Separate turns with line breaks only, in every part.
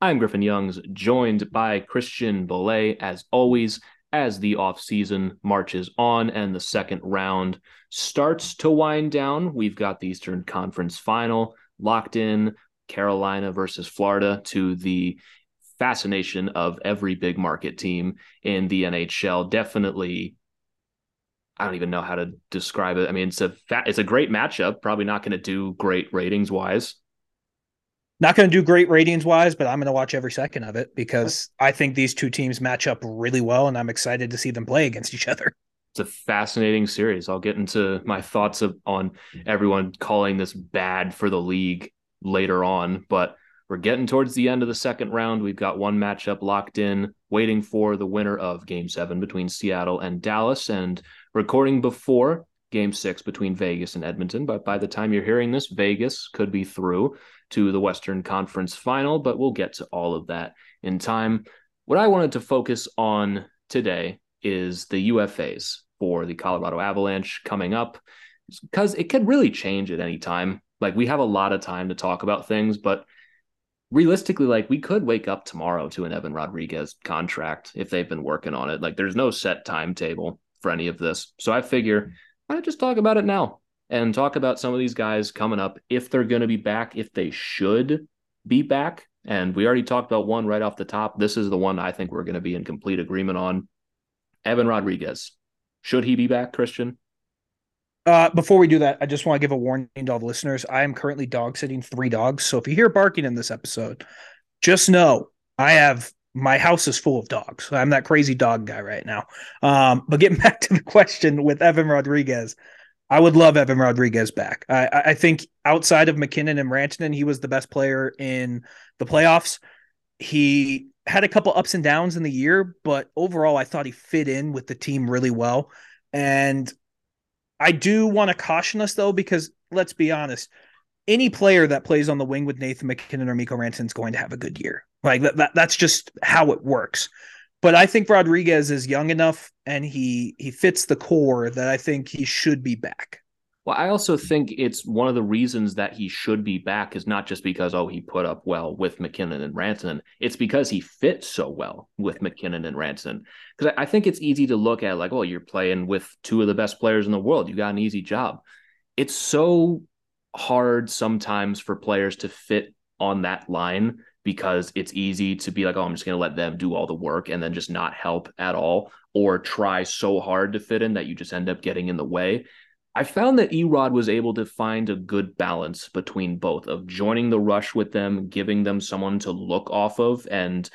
I'm Griffin Youngs, joined by Christian Bolle, as always, as the offseason marches on and the second round starts to wind down. We've got the Eastern Conference final locked in Carolina versus Florida to the fascination of every big market team in the NHL. Definitely I don't even know how to describe it. I mean, it's a fa- it's a great matchup. Probably not going to do great ratings wise.
Not going to do great ratings wise, but I'm going to watch every second of it because I think these two teams match up really well, and I'm excited to see them play against each other.
It's a fascinating series. I'll get into my thoughts of, on everyone calling this bad for the league later on, but we're getting towards the end of the second round. We've got one matchup locked in, waiting for the winner of Game Seven between Seattle and Dallas, and recording before game six between Vegas and Edmonton. But by the time you're hearing this, Vegas could be through to the Western Conference final, but we'll get to all of that in time. What I wanted to focus on today is the UFAs for the Colorado Avalanche coming up because it could really change at any time. Like we have a lot of time to talk about things, but realistically, like we could wake up tomorrow to an Evan Rodrigues contract if they've been working on it. Like there's no set timetable for any of this. So I figure I just talk about it now and talk about some of these guys coming up if they're going to be back, if they should be back. And we already talked about one right off the top. This is the one I think we're going to be in complete agreement on. Evan Rodrigues. Should he be back, Christian?
Uh, before we do that, I just want to give a warning to all the listeners. I am currently dog sitting three dogs. So if you hear barking in this episode, just know I have my house is full of dogs. I'm that crazy dog guy right now. Um, but getting back to the question with Evan Rodrigues, I would love Evan Rodrigues back. I, I think outside of MacKinnon and Rantanen, he was the best player in the playoffs. He had a couple ups and downs in the year, but overall, I thought he fit in with the team really well. And I do want to caution us though, because let's be honest, any player that plays on the wing with Nathan MacKinnon or Mikko Rantanen is going to have a good year. Like that, that that's just how it works. But I think Rodrigues is young enough and he he fits the core that I think he should be back.
Well, I also think it's one of the reasons that he should be back is not just because oh he put up well with MacKinnon and Rantanen. It's because he fits so well with MacKinnon and Rantanen. Because I think it's easy to look at like, oh, you're playing with two of the best players in the world. You got an easy job. It's so hard sometimes for players to fit on that line because it's easy to be like, oh, I'm just going to let them do all the work and then just not help at all, or try so hard to fit in that you just end up getting in the way. I found that Erod was able to find a good balance between both of joining the rush with them, giving them someone to look off of and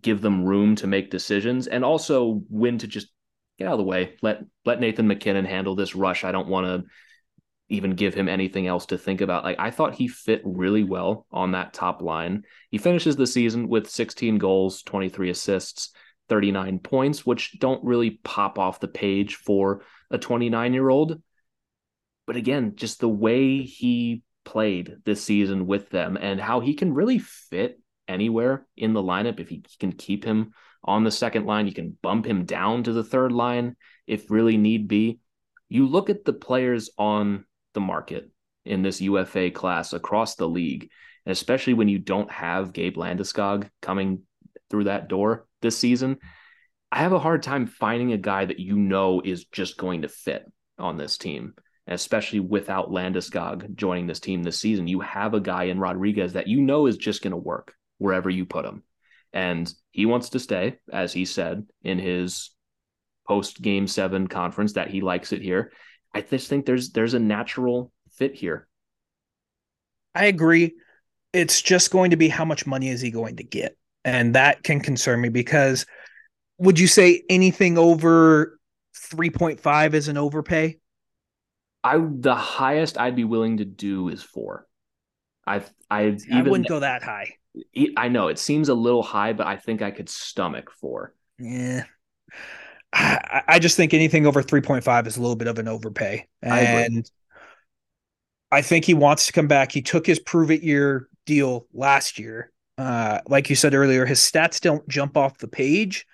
give them room to make decisions, and also when to just get out of the way. Let let Nathan MacKinnon handle this rush. I don't want to even give him anything else to think about. Like I thought he fit really well on that top line. He finishes the season with 16 goals, 23 assists, 39 points, which don't really pop off the page for a 29 year old. But again, just the way he played this season with them and how he can really fit anywhere in the lineup if he can keep him on the second line, you can bump him down to the third line if really need be. You look at the players on the market in this UFA class across the league, and especially when you don't have Gabe Landeskog coming through that door this season, I have a hard time finding a guy that you know is just going to fit on this team. especially without Landeskog joining this team this season, you have a guy in Rodrigues that you know is just going to work wherever you put him. And he wants to stay, as he said in his post game seven conference, that he likes it here. I just think there's there's a natural fit here.
I agree. It's just going to be how much money is he going to get? And that can concern me because would you say anything over 3.5 is an overpay?
I the highest I'd be willing to do is 4. I I even,
I wouldn't go that high.
I know it seems a little high, but I think I could stomach four.
Yeah. I, I just think anything over 3.5 is a little bit of an overpay. And I, I think he wants to come back. He took his prove it year deal last year. Uh, like you said earlier, his stats don't jump off the page,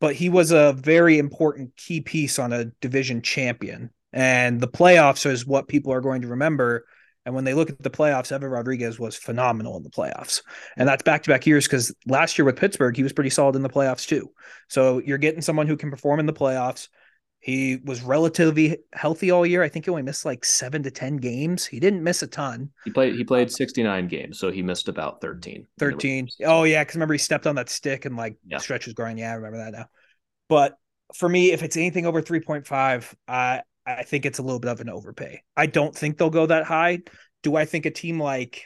but he was a very important key piece on a division champion. And the playoffs is what people are going to remember and when they look at the playoffs, Evan Rodrigues was phenomenal in the playoffs. And that's back to back years because last year with Pittsburgh, he was pretty solid in the playoffs too. So you're getting someone who can perform in the playoffs. He was relatively healthy all year. I think he only missed like seven to 10 games. He didn't miss a ton.
He played, he played 69 games. So he missed about 13.
13. Oh, yeah. Cause remember he stepped on that stick and like yeah. stretch was growing. Yeah, I remember that now. But for me, if it's anything over 3.5, I, I think it's a little bit of an overpay. I don't think they'll go that high. Do I think a team like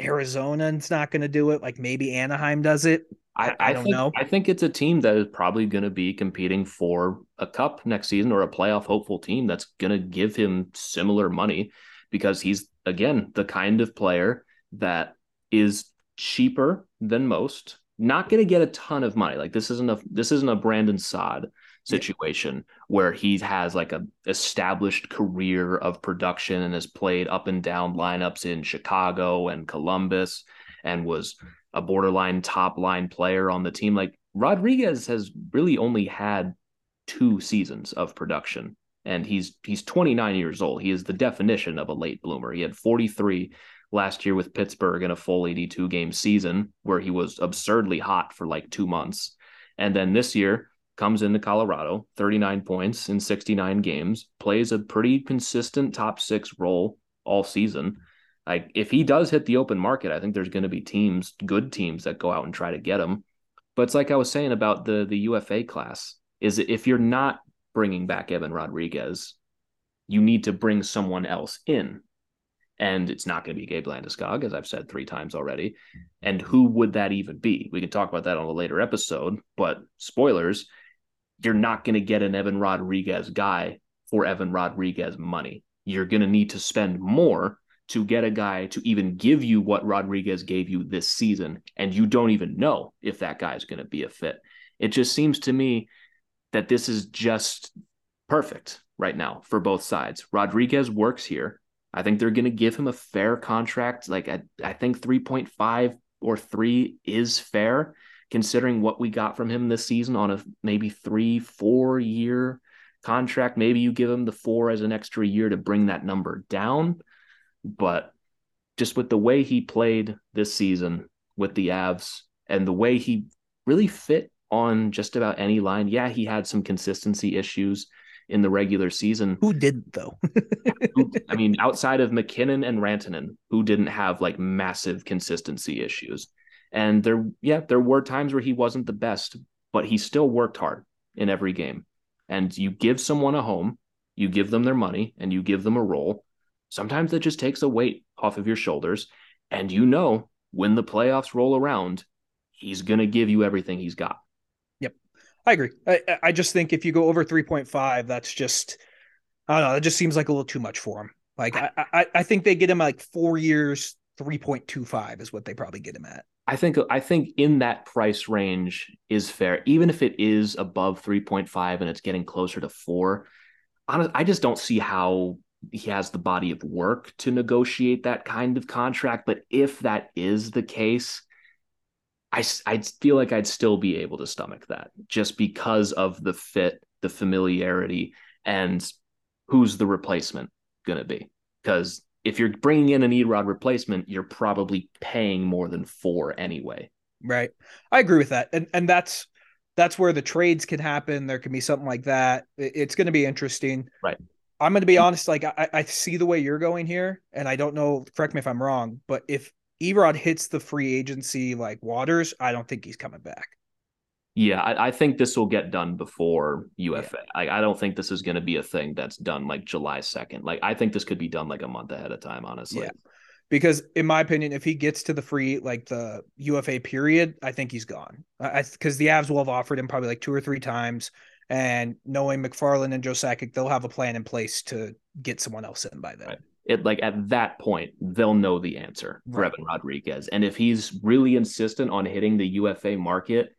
Arizona Arizona's not going to do it? Like maybe Anaheim does it.
I, I, I don't
think, know.
I think it's a team that is probably going to be competing for a cup next season or a playoff hopeful team that's going to give him similar money because he's again the kind of player that is cheaper than most. Not going to get a ton of money. Like this isn't a this isn't a Brandon Saad situation where he has like a established career of production and has played up and down lineups in Chicago and Columbus and was a borderline top line player on the team. Like Rodrigues has really only had two seasons of production and he's he's 29 years old. He is the definition of a late bloomer. He had 43 last year with Pittsburgh in a full 82 game season where he was absurdly hot for like 2 months. And then this year comes into Colorado, 39 points in 69 games, plays a pretty consistent top six role all season. Like if he does hit the open market, I think there's going to be teams, good teams that go out and try to get him. But it's like I was saying about the the UFA class is if you're not bringing back Evan Rodrigues, you need to bring someone else in. And it's not going to be Gabe Landeskog, as I've said three times already. And who would that even be? We can talk about that on a later episode, but spoilers, you're not going to get an Evan Rodrigues guy for Evan Rodrigues money. You're going to need to spend more to get a guy to even give you what Rodrigues gave you this season. And you don't even know if that guy is going to be a fit. It just seems to me that this is just perfect right now for both sides. Rodrigues works here. I think they're going to give him a fair contract. Like, I, I think 3.5 or 3 is fair considering what we got from him this season on a maybe three, four year contract. Maybe you give him the four as an extra year to bring that number down. But just with the way he played this season with the Avs and the way he really fit on just about any line, yeah, he had some consistency issues in the regular season.
Who didn't though?
I mean, outside of MacKinnon and Rantanen, who didn't have like massive consistency issues. And there, yeah, there were times where he wasn't the best, but he still worked hard in every game. And you give someone a home, you give them their money, and you give them a role. Sometimes that just takes a weight off of your shoulders. And you know, when the playoffs roll around, he's going to give you everything he's got.
Yep. I agree. I, I just think if you go over 3.5, that's just, I don't know, it just seems like a little too much for him. Like, I, I, I think they get him like four years, 3.25 is what they probably get him at.
I think I think in that price range is fair, even if it is above 3.5 and it's getting closer to four. Honestly, I just don't see how he has the body of work to negotiate that kind of contract. But if that is the case, I I feel like I'd still be able to stomach that just because of the fit, the familiarity, and who's the replacement going to be. Because if you're bringing in an Erod replacement, you're probably paying more than four anyway.
Right. I agree with that. And and that's that's where the trades can happen. There can be something like that. It's going to be interesting.
Right.
I'm going to be honest. Like I, I see the way you're going here, and I don't know. Correct me if I'm wrong, but if Erod hits the free agency like waters, I don't think he's coming back.
Yeah, I, I, think this will get done before UFA. Yeah. I, I don't think this is going to be a thing that's done like July 2nd. Like, I think this could be done like a month ahead of time, honestly. Yeah.
Because in my opinion, if he gets to the free, like the UFA period, I think he's gone. I because the Avs will have offered him probably like two or three times, and knowing MacFarland and Joe Sakic, they'll have a plan in place to get someone else in by then. Right.
it like at that point they'll know the answer for
Right.
Evan Rodrigues. And if he's really insistent on hitting the UFA market,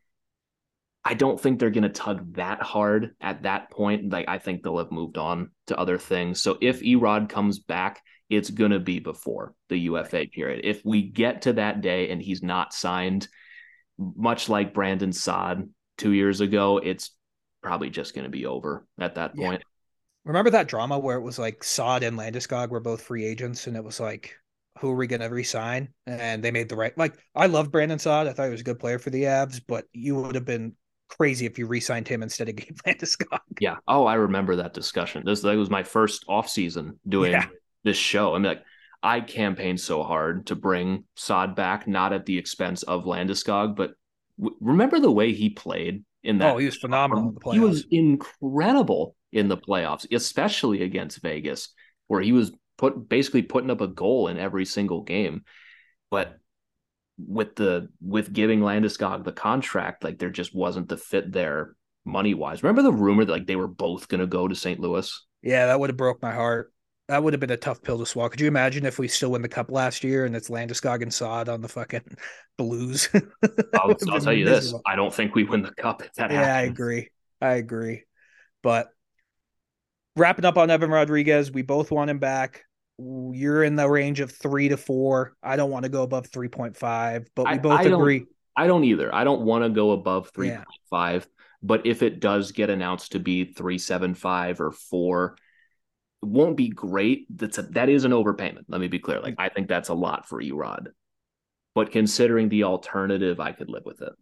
I don't think they're going to tug that hard at that point. Like I think they'll have moved on to other things. So if Erod comes back, it's going to be before the UFA period. If we get to that day and he's not signed, much like Brandon Saad two years ago, it's probably just going to be over at that
Yeah.
point.
Remember that drama where it was like Saad and Landeskog were both free agents, and it was like, who are we going to resign? And they made the right. Like, I love Brandon Saad. I thought he was a good player for the Avs, but you would have been crazy if you re-signed him instead of Gabe Landeskog.
Yeah. Oh, I remember that discussion. This that was my first off season doing
Yeah.
this show. I mean, like I campaigned so hard to bring Saad back, not at the expense of Landeskog, but w- remember the way he played in that.
Oh, he was phenomenal in the playoffs.
He was incredible in the playoffs, especially against Vegas, where he was put basically putting up a goal in every single game. But with the with giving Landeskog the contract, like there just wasn't the fit there money wise. Remember the rumor that like they were both going to go to St. Louis?
Yeah, that would have broke my heart. That would have been a tough pill to swallow. Could you imagine if we still win the cup last year and it's Landeskog and Saad on the fucking Blues?
I'll, I'll tell you this. I don't think we win the cup if that
Yeah, I agree. I agree. But wrapping up on Evan Rodrigues, we both want him back. You're in the range of three to four. I don't want to go above 3.5, but we
I-
both
I don't-
agree.
I don't either. I don't want to go above 3.5.
Yeah.
but if it does get announced to be three seven five or four, it won't be great. That's a, that is an overpayment. Let me be clear. Like I think that's a lot for Erod, but considering the alternative, I could live with it.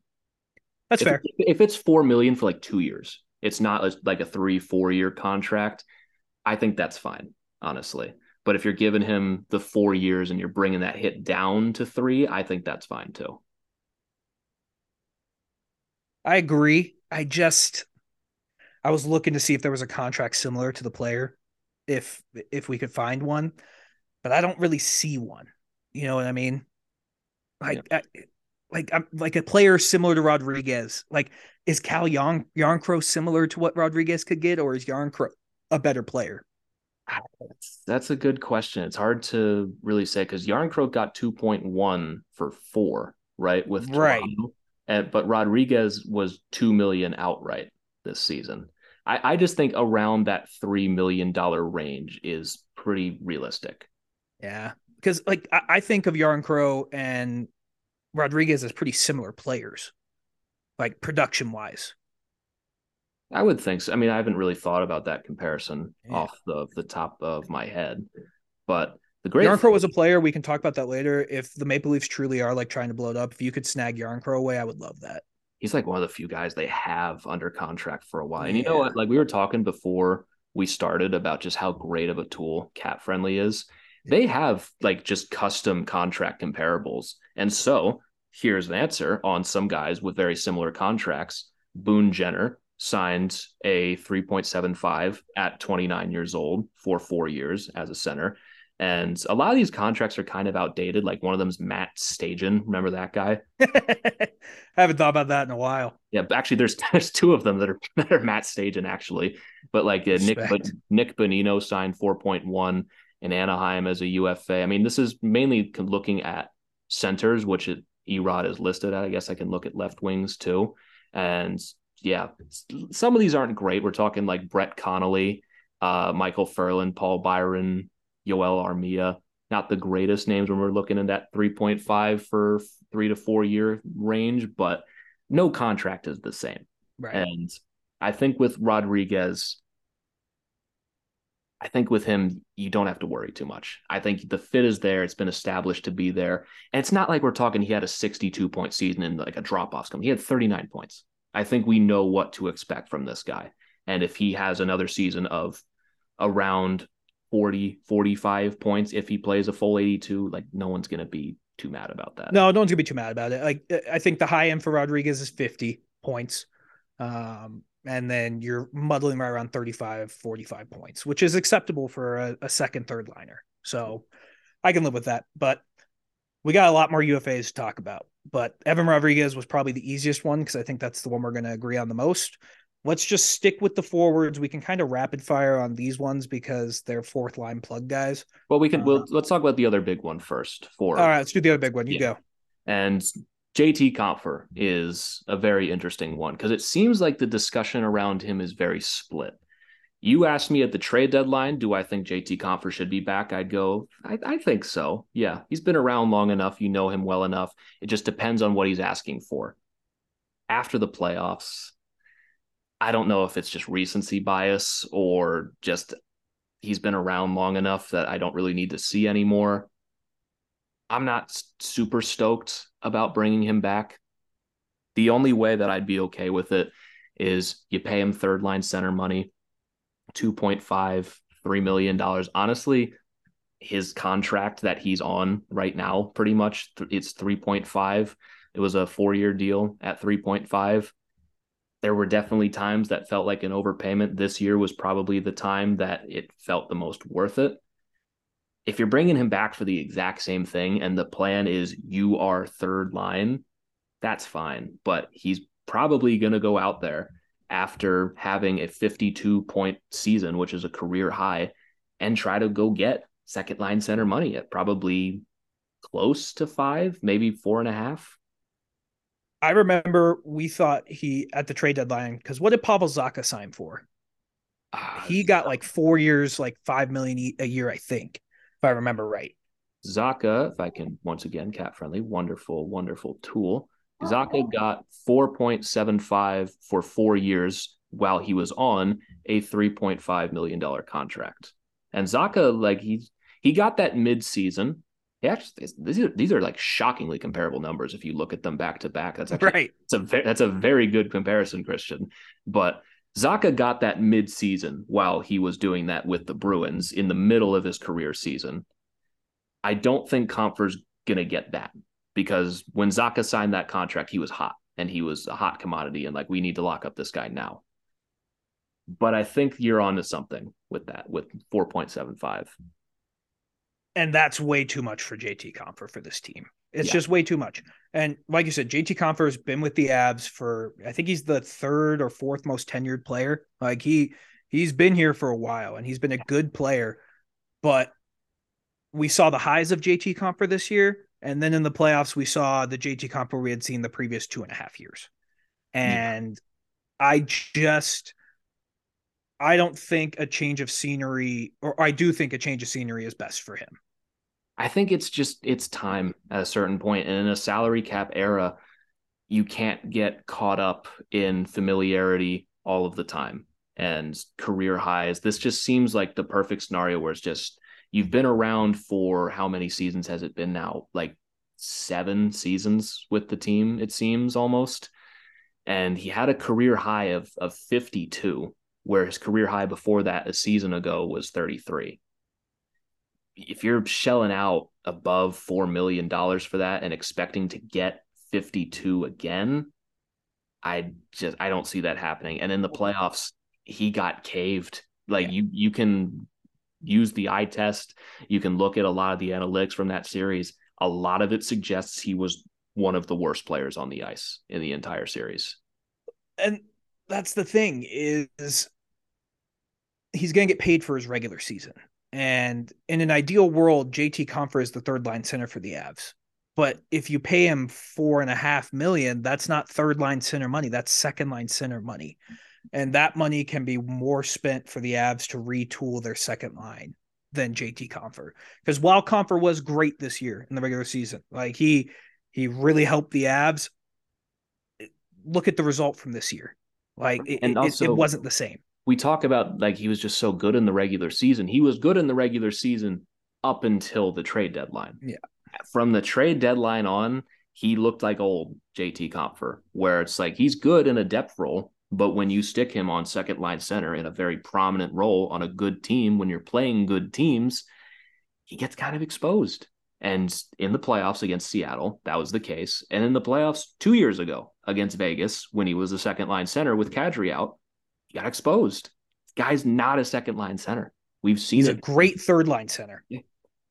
That's
if,
fair.
If it's four million for like two years, it's not like a three four year contract. I think that's fine, honestly. But if you're giving him the four years and you're bringing that hit down to three, I think that's fine too.
I agree. I just I was looking to see if there was a contract similar to the player, if if we could find one, but I don't really see one. You know what I mean? Like, I, like I'm like a player similar to Rodrigues. Like, is Cal Yarn Jarnkrok similar to what Rodrigues could get, or is Jarnkrok a better player?
That's, that's a good question. It's hard to really say because Jarnkrok got 2.1 for four, right? With
Right.
Toronto. And but Rodrigues was two million outright this season. I, I just think around that three million dollar range is pretty realistic.
Yeah, because like I, I think of Jarnkrok and Rodrigues as pretty similar players, like production wise.
I would think so. I mean, I haven't really thought about that comparison
Yeah.
off the the top of my head, but the great
Jarnkrok was a player. We can talk about that later. If the Maple Leafs truly are like trying to blow it up, if you could snag Jarnkrok away, I would love that.
he's like one of the few guys they have under contract for a while. And you know what? Like we were talking before we started about just how great of a tool CapFriendly is. They have like just custom contract comparables. And so here's an answer on some guys with very similar contracts. Boone Jenner signed a 3.75 at 29 years old for four years as a center. And a lot of these contracts are kind of outdated. Like one of them's Matt Stajan. Remember that guy?
I haven't thought about that in a while.
Yeah, actually, there's there's two of them that are that are Matt Stajan actually, but like uh, Nick. Nick Bonino signed 4.1 in Anaheim as a UFA. I mean, this is mainly looking at centers, which it, Erod is listed at. I guess I can look at left wings too, and yeah, some of these aren't great. We're talking like Brett Connolly, uh, Michael Furlan, Paul Byron, Joel Armia. Not the greatest names when we're looking in that 3.5 for three to four year range, but no contract is the same.
Right.
And I think with Rodrigues, I think with him, you don't have to worry too much. I think the fit is there. It's been established to be there. And it's not like we're talking he had a 62 point season and like a drop off. Come he had 39 points. I think we know what to expect from this guy. And if he has another season of around 40, 45 points, if he plays a full 82, like no one's going to be too mad about that.
No, no one's gonna be too mad about it. Like I think the high end for Rodrigues is 50 points. Um, and then you're muddling right around 35, 45 points, which is acceptable for a, a second, third liner. So I can live with that. But we got a lot more UFAs to talk about. But Evan Rodrigues was probably the easiest one because I think that's the one we're going to agree on the most. let's just stick with the forwards. We can kind of rapid fire on these ones because they're fourth line plug guys.
Well, we can.
Uh,
we'll let's talk about the other big one first. For
All right, let's do the other big one. You
Yeah.
go.
And JT Compher is a very interesting one because it seems like the discussion around him is very split. You asked me at the trade deadline, do I think JT Compher should be back? I'd go, I, I think so. Yeah, he's been around long enough. You know him well enough. It just depends on what he's asking for. After the playoffs, I don't know if it's just recency bias or just he's been around long enough that I don't really need to see anymore. I'm not super stoked about bringing him back. The only way that I'd be okay with it is you pay him third line center money, 2.5, $3 million. Honestly, his contract that he's on right now, pretty much, it's 3.5. It was a four year deal at 3.5. There were definitely times that felt like an overpayment. This year was probably the time that it felt the most worth it if you're bringing him back for the exact same thing and the plan is you are third line, that's fine. But he's probably going to go out there after having a 52 point season, which is a career high, and try to go get second line center money at probably close to five, maybe four and a half.
I remember we thought he at the trade deadline because what did Pavel Zacha sign for?
Ah,
He got like four years, like five million a year, I think, if I remember right.
Zacha, if I can once again, CapFriendly, wonderful, wonderful tool. Zacha got 4.75 for four years while he was on a $3.5 million contract. And Zacha, like he he got that mid-season. He actually these are these are like shockingly comparable numbers if you look at them back to back. That's actually
Right.
it's a that's a very good comparison, Christian. But Zacha got that mid-season while he was doing that with the Bruins in the middle of his career season. I don't think Compher's gonna get that because when Zacha signed that contract, he was hot and he was a hot commodity, and like we need to lock up this guy now. But I think you're onto something with that with 4.75.
And that's way too much for JT Compher for this team. It's
Yeah.
just way too much. And like you said, JT Compher has been with the Avs for I think he's the third or fourth most tenured player. Like he he's been here for a while and he's been a good player. But we saw the highs of JT Compher this year, and then in the playoffs we saw the JT Compher we had seen the previous two and a half years. And I just I don't think a change of scenery, or I do think a change of scenery is best for him.
I think it's just it's time at a certain point, and in a salary cap era, you can't get caught up in familiarity all of the time and career highs. This just seems like the perfect scenario where it's just you've been around for how many seasons has it been now? Like seven seasons with the team, it seems almost. And he had a career high of of 52, where his career high before that a season ago was 33 if you're shelling out above four million dollars for that and expecting to get 52 again, I just I don't see that happening. And in the playoffs, he got caved. Like you you can use the eye test, you can look at a lot of the analytics from that series. A lot of it suggests he was one of the worst players on the ice in the entire series.
and that's the thing is he's going to get paid for his regular season. And in an ideal world, JT Compher is the third line center for the Avs. But if you pay him four and a half million, that's not third line center money. That's second line center money. And that money can be more spent for the Avs to retool their second line than JT Compher. Because while Compher was great this year in the regular season, like he he really helped the Avs. Look at the result from this year. Like it,
And also-
it wasn't the same.
we talk about like he was just so good in the regular season. He was good in the regular season up until the trade deadline.
Yeah.
From the trade deadline on, he looked like old JT Compher, where it's like he's good in a depth role, but when you stick him on second line center in a very prominent role on a good team, when you're playing good teams, he gets kind of exposed. And in the playoffs against Seattle, that was the case. And in the playoffs two years ago against Vegas, when he was a second line center with Kadri out, he got exposed. Guy's not a second line center. We've seen
He's a great third line center.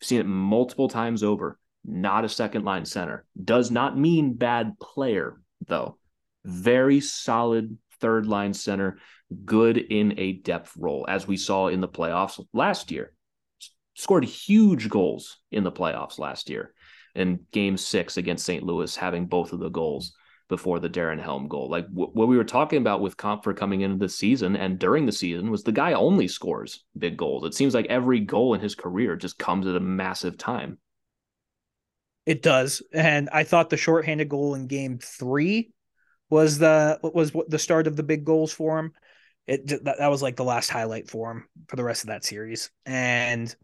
seen it multiple times over. Not a second line center. Does not mean bad player, though. Very solid third line center, good in a depth role, as we saw in the playoffs last year. Scored huge goals in the playoffs last year in game six against St. Louis, having both of the goals before the Darren Helm goal. Like w- what we were talking about with Compher coming into the season and during the season was the guy only scores big goals. It seems like every goal in his career just comes at a massive time.
It does, and I thought the shorthanded goal in Game Three was the was the start of the big goals for him. It that, that was like the last highlight for him for the rest of that series, and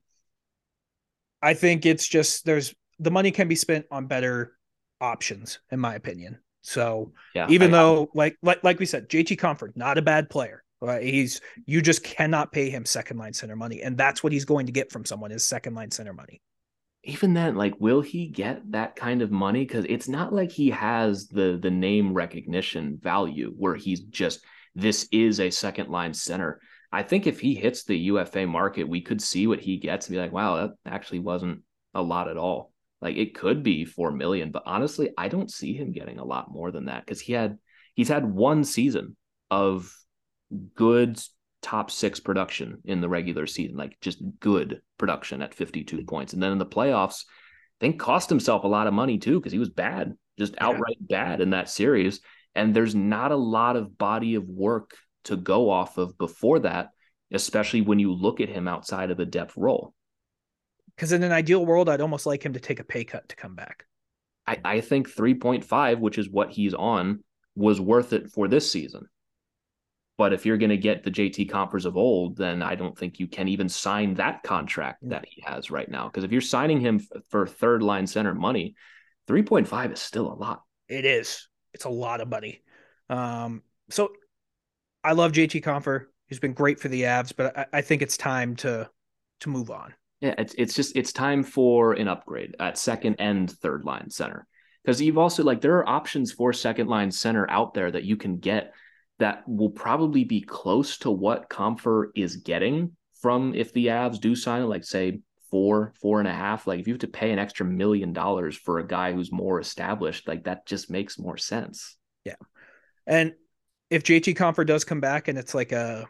I think it's just there's the money can be spent on better options, in my opinion. So yeah, even I, though, like like like we said, JT Compher, not a bad player. Right? He's you just cannot pay him second line center money, and that's what he's going to get from someone is second line center money
even then like will he get that kind of money? Because it's not like he has the the name recognition value where he's just this is a second line center. I think if he hits the ufa market we could see what he gets and be like wow that actually wasn't a lot at all. Like it could be 4 million but honestly i don't see him getting a lot more than that because he had he's had one season of good top six production in the regular season, like just good production at 52 mm-hmm. points. And then in the playoffs, I think cost himself a lot of money too, because he was bad, just outright yeah. bad in that series. And there's not a lot of body of work to go off of before that, especially when you look at him outside of a depth role.
Because in an ideal world, I'd almost like him to take a pay cut to come back.
I, I think 3.5, which is what he's on, was worth it for this season. But if you're going to get the JT Comphers of old, then I don't think you can even sign that contract that he has right now. Because if you're signing him for third line center money, 3.5 is still a lot.
It is. It's a lot of money. Um, so I love JT Compher. He's been great for the Avs, but I, I think it's time to to move on.
Yeah, it's it's just it's time for an upgrade at second and third line center. Because you've also like there are options for second line center out there that you can get that will probably be close to what Compher is getting from if the Avs do sign, it. like say four, four and a half. Like if you have to pay an extra million dollars for a guy who's more established, like that just makes more sense.
Yeah. And if JT Compher does come back and it's like a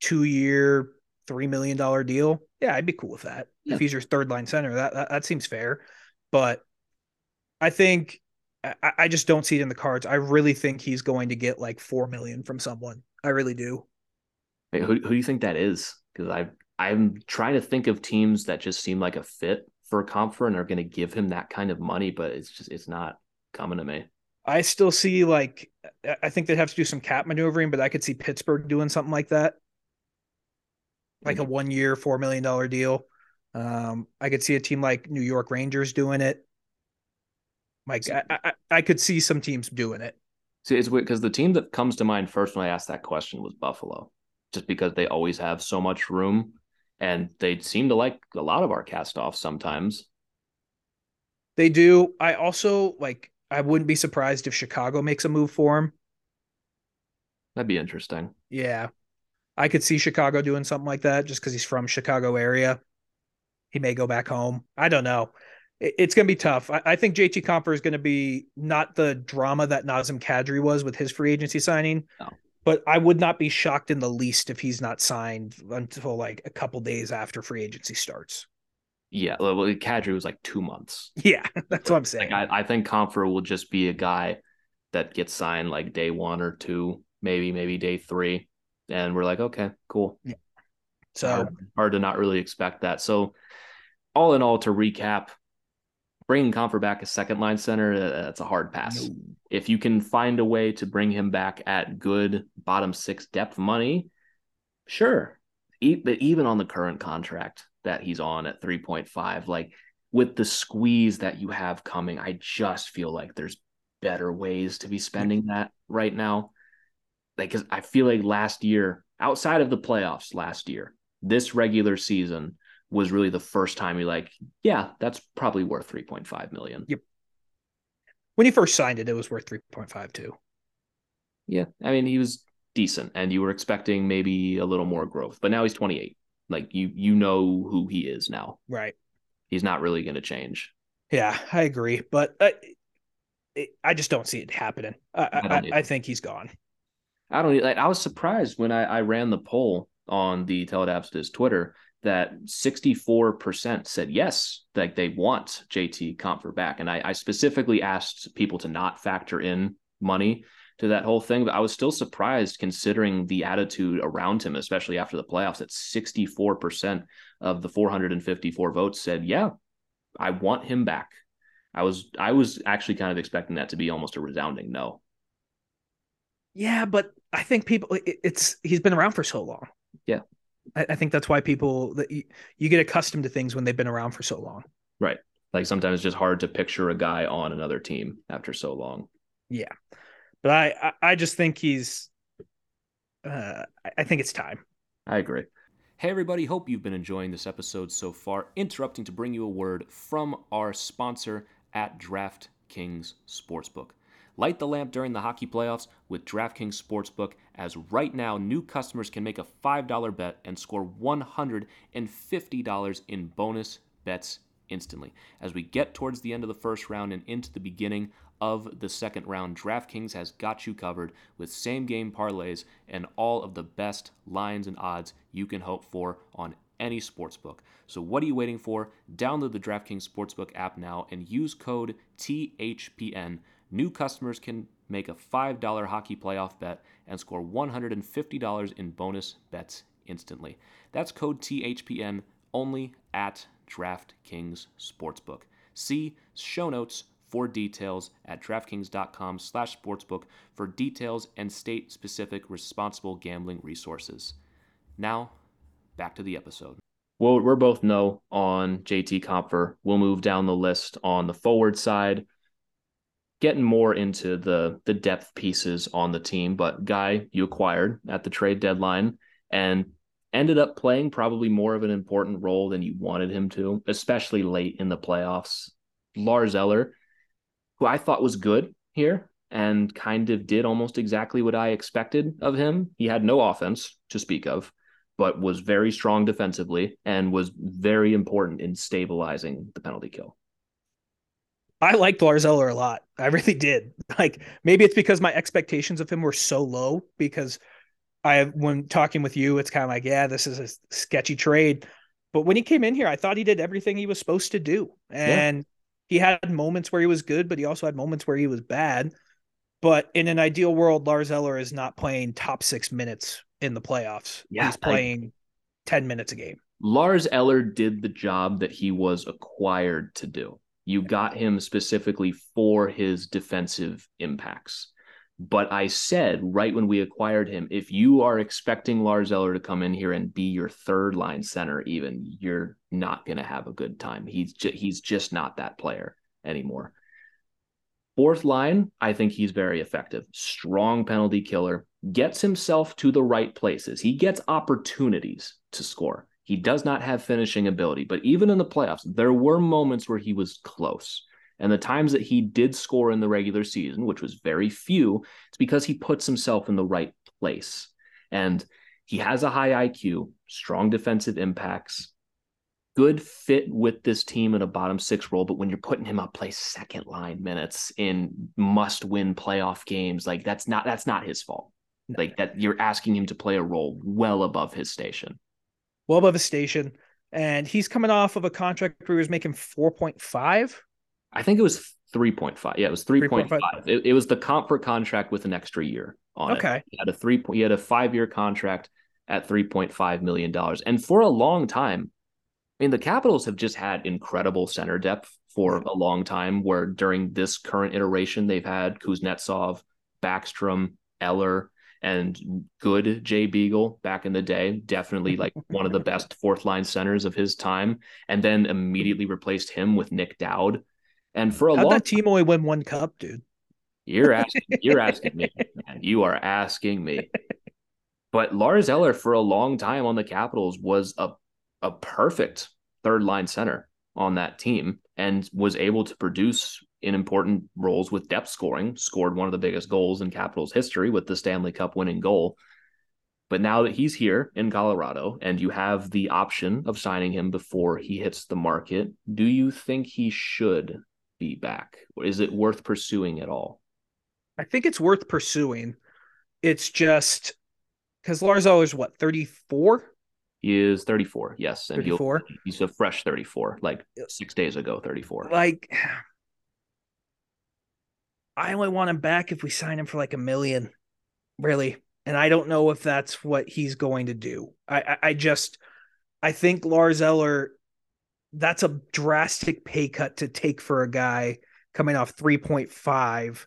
two year, three million dollar deal, yeah, I'd be cool with that. Yeah. If he's your third line center, that, that that seems fair. But I think I, I just don't see it in the cards. I really think he's going to get like four million from someone. I really do.
Wait, who who do you think that is? Because I I'm trying to think of teams that just seem like a fit for a Compher and are going to give him that kind of money, but it's just it's not coming to me.
I still see like I think they'd have to do some cap maneuvering, but I could see Pittsburgh doing something like that, like a one year four million dollar deal. Um, I could see a team like New York Rangers doing it. Like I, I, I could see some teams doing it.
See, it's weird because the team that comes to mind first when I asked that question was Buffalo, just because they always have so much room, and they seem to like a lot of our cast offs sometimes.
They do. I also like. I wouldn't be surprised if Chicago makes a move for him.
That'd be interesting.
Yeah, I could see Chicago doing something like that just because he's from Chicago area. He may go back home. I don't know it's going to be tough. I, I think JT Compher is going to be not the drama that Nazem Kadri was with his free agency signing. No. But I would not be shocked in the least if he's not signed until like a couple days after free agency starts.
Yeah, well, Kadri was like two months.
Yeah, that's what I'm saying.
Like, I, I think Compher will just be a guy that gets signed like day one or two, maybe maybe day three, and we're like, okay, cool. Yeah.
So
hard, hard to not really expect that. So, all in all, to recap, bringing Compher back as second line center, uh, that's a hard pass. No. If you can find a way to bring him back at good bottom six depth money, sure. but even on the current contract that he's on at 3.5, like with the squeeze that you have coming, I just feel like there's better ways to be spending that right now. Like, cause I feel like last year, outside of the playoffs last year, this regular season, was really the first time you're like, yeah, that's probably worth 3.5 million.
Yep. When he first signed it, it was worth 3.5 too.
Yeah. I mean, he was decent and you were expecting maybe a little more growth, but now he's 28. Like you, you know who he is now.
Right.
He's not really going to change.
Yeah, I agree, but uh, I, I just don't see it happening. I, I, I, I think he's gone.
I don't like I was surprised when I, I ran the poll on the Tell Twitter that 64% said yes, like they want JT Compher back. And I, I specifically asked people to not factor in money to that whole thing, but I was still surprised considering the attitude around him, especially after the playoffs, that 64% of the 454 votes said, Yeah, I want him back. I was I was actually kind of expecting that to be almost a resounding no.
Yeah, but I think people it's he's been around for so long.
Yeah.
I, I think that's why people that you, you get accustomed to things when they've been around for so long.
Right. Like sometimes it's just hard to picture a guy on another team after so long.
Yeah. But I I, just think he's uh I think it's time.
I agree. Hey, everybody, hope you've been enjoying this episode so far. Interrupting to bring you a word from our sponsor at DraftKings Sportsbook. Light the lamp during the hockey playoffs with DraftKings Sportsbook, as right now new customers can make a $5 bet and score $150 in bonus bets instantly. As we get towards the end of the first round and into the beginning of the second round, DraftKings has got you covered with same game parlays and all of the best lines and odds you can hope for on any sportsbook. So what are you waiting for? Download the DraftKings Sportsbook app now and use code THPN New customers can make a $5 hockey playoff bet and score $150 in bonus bets instantly. That's code THPN only at DraftKings Sportsbook. See show notes for details at DraftKings.com slash sportsbook for details and state-specific responsible gambling resources. Now, back to the episode. Well, we're both no on JT Compher. We'll move down the list on the forward side getting more into the the depth pieces on the team. But guy you acquired at the trade deadline and ended up playing probably more of an important role than you wanted him to, especially late in the playoffs. Lars Eller, who I thought was good here and kind of did almost exactly what I expected of him. He had no offense to speak of, but was very strong defensively and was very important in stabilizing the penalty kill.
I liked Lars Eller a lot. I really did. Like maybe it's because my expectations of him were so low because I when talking with you, it's kind of like, yeah, this is a sketchy trade. But when he came in here, I thought he did everything he was supposed to do. And yeah. he had moments where he was good, but he also had moments where he was bad. But in an ideal world, Lars Eller is not playing top six minutes in the playoffs. Yeah, He's playing I, 10 minutes a game.
Lars Eller did the job that he was acquired to do. You got him specifically for his defensive impacts. But I said right when we acquired him, if you are expecting Lars Eller to come in here and be your third line center, even you're not going to have a good time. He's ju- he's just not that player anymore. Fourth line, I think he's very effective. Strong penalty killer, gets himself to the right places. He gets opportunities to score. He does not have finishing ability, but even in the playoffs, there were moments where he was close. And the times that he did score in the regular season, which was very few, it's because he puts himself in the right place. And he has a high IQ, strong defensive impacts, good fit with this team in a bottom six role. But when you're putting him up play second line minutes in must win playoff games, like that's not that's not his fault. Like that you're asking him to play a role well above his station
well above his station. And he's coming off of a contract where he was making 4.5.
I think it was 3.5. Yeah, it was 3.5. It, it, was the Compher contract with an extra year on
okay.
it. He had a three he had a five year contract at 3.5 million dollars. And for a long time, I mean, the Capitals have just had incredible center depth for a long time. Where during this current iteration, they've had Kuznetsov, Backstrom, Eller, and good Jay Beagle back in the day, definitely like one of the best fourth line centers of his time, and then immediately replaced him with Nic Dowd. And for a
How'd
long
that team only win one cup, dude.
You're asking you're asking me, man. You are asking me. But Lars Eller for a long time on the Capitals was a a perfect third line center on that team and was able to produce in important roles with depth scoring, scored one of the biggest goals in Capitals history with the Stanley Cup winning goal. But now that he's here in Colorado and you have the option of signing him before he hits the market, do you think he should be back? Is it worth pursuing at all?
I think it's worth pursuing. It's just because Lars is what, 34?
He is 34, yes. And
34?
he's a fresh 34, like six days ago, 34.
Like, I only want him back if we sign him for like a million, really. And I don't know if that's what he's going to do. I, I, I just, I think Lars Eller, that's a drastic pay cut to take for a guy coming off 3.5.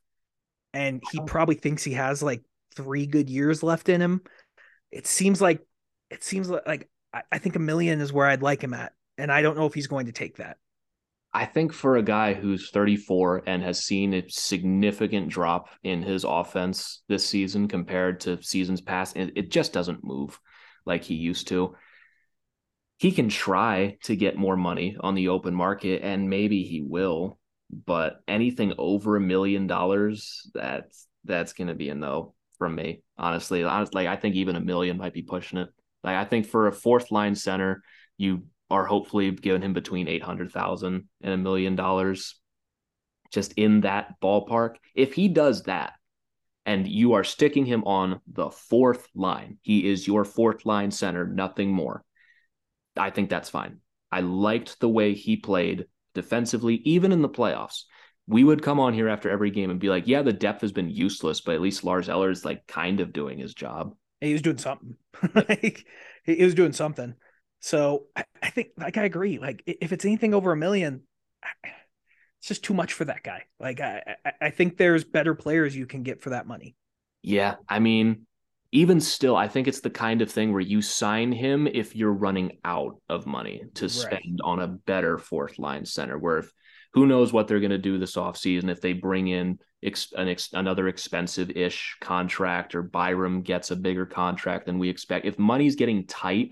And he oh. probably thinks he has like three good years left in him. It seems like, it seems like, like I, I think a million is where I'd like him at. And I don't know if he's going to take that.
I think for a guy who's 34 and has seen a significant drop in his offense this season compared to seasons past, it, it just doesn't move like he used to. He can try to get more money on the open market, and maybe he will. But anything over a million dollars, that's that's going to be a no from me. Honestly, honestly, like I think even a million might be pushing it. Like I think for a fourth line center, you are hopefully giving him between 800,000 and a million dollars just in that ballpark. If he does that and you are sticking him on the fourth line, he is your fourth line center, nothing more. I think that's fine. I liked the way he played defensively, even in the playoffs. We would come on here after every game and be like, yeah, the depth has been useless, but at least Lars Eller is like kind of doing his job.
He was doing something. like he was doing something. So I, I, think, like, I agree. Like, if it's anything over a million, it's just too much for that guy. Like, I, I think there's better players you can get for that money.
Yeah, I mean, even still, I think it's the kind of thing where you sign him if you're running out of money to spend right. on a better fourth line center. Where if who knows what they're going to do this offseason if they bring in ex, an ex, another expensive ish contract or Byram gets a bigger contract than we expect. If money's getting tight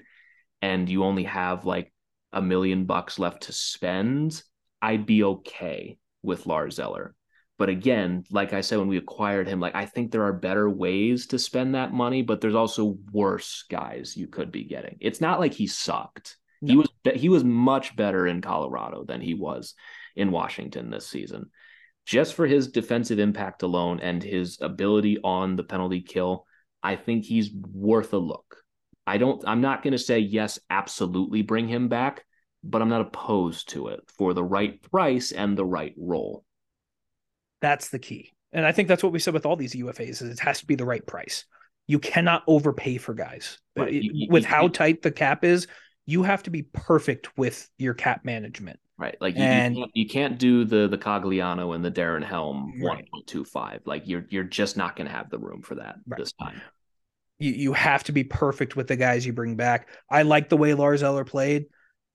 and you only have like a million bucks left to spend, I'd be okay with Lars Eller. But again, like I said, when we acquired him, like I think there are better ways to spend that money, but there's also worse guys you could be getting. It's not like he sucked. No. He was he was much better in Colorado than he was in Washington this season. Just for his defensive impact alone and his ability on the penalty kill, I think he's worth a look. I don't I'm not going to say yes absolutely bring him back, but I'm not opposed to it for the right price and the right role.
That's the key. And I think that's what we said with all these UFAs is it has to be the right price. You cannot overpay for guys. Right. You, with you, how tight the cap is, you have to be perfect with your cap management.
Right. Like you, and, you, can't, you can't do the the Cogliano and the Darren Helm right. 1.25. Like you're you're just not going to have the room for that right. this time
you, you have to be perfect with the guys you bring back. I like the way Lars Eller played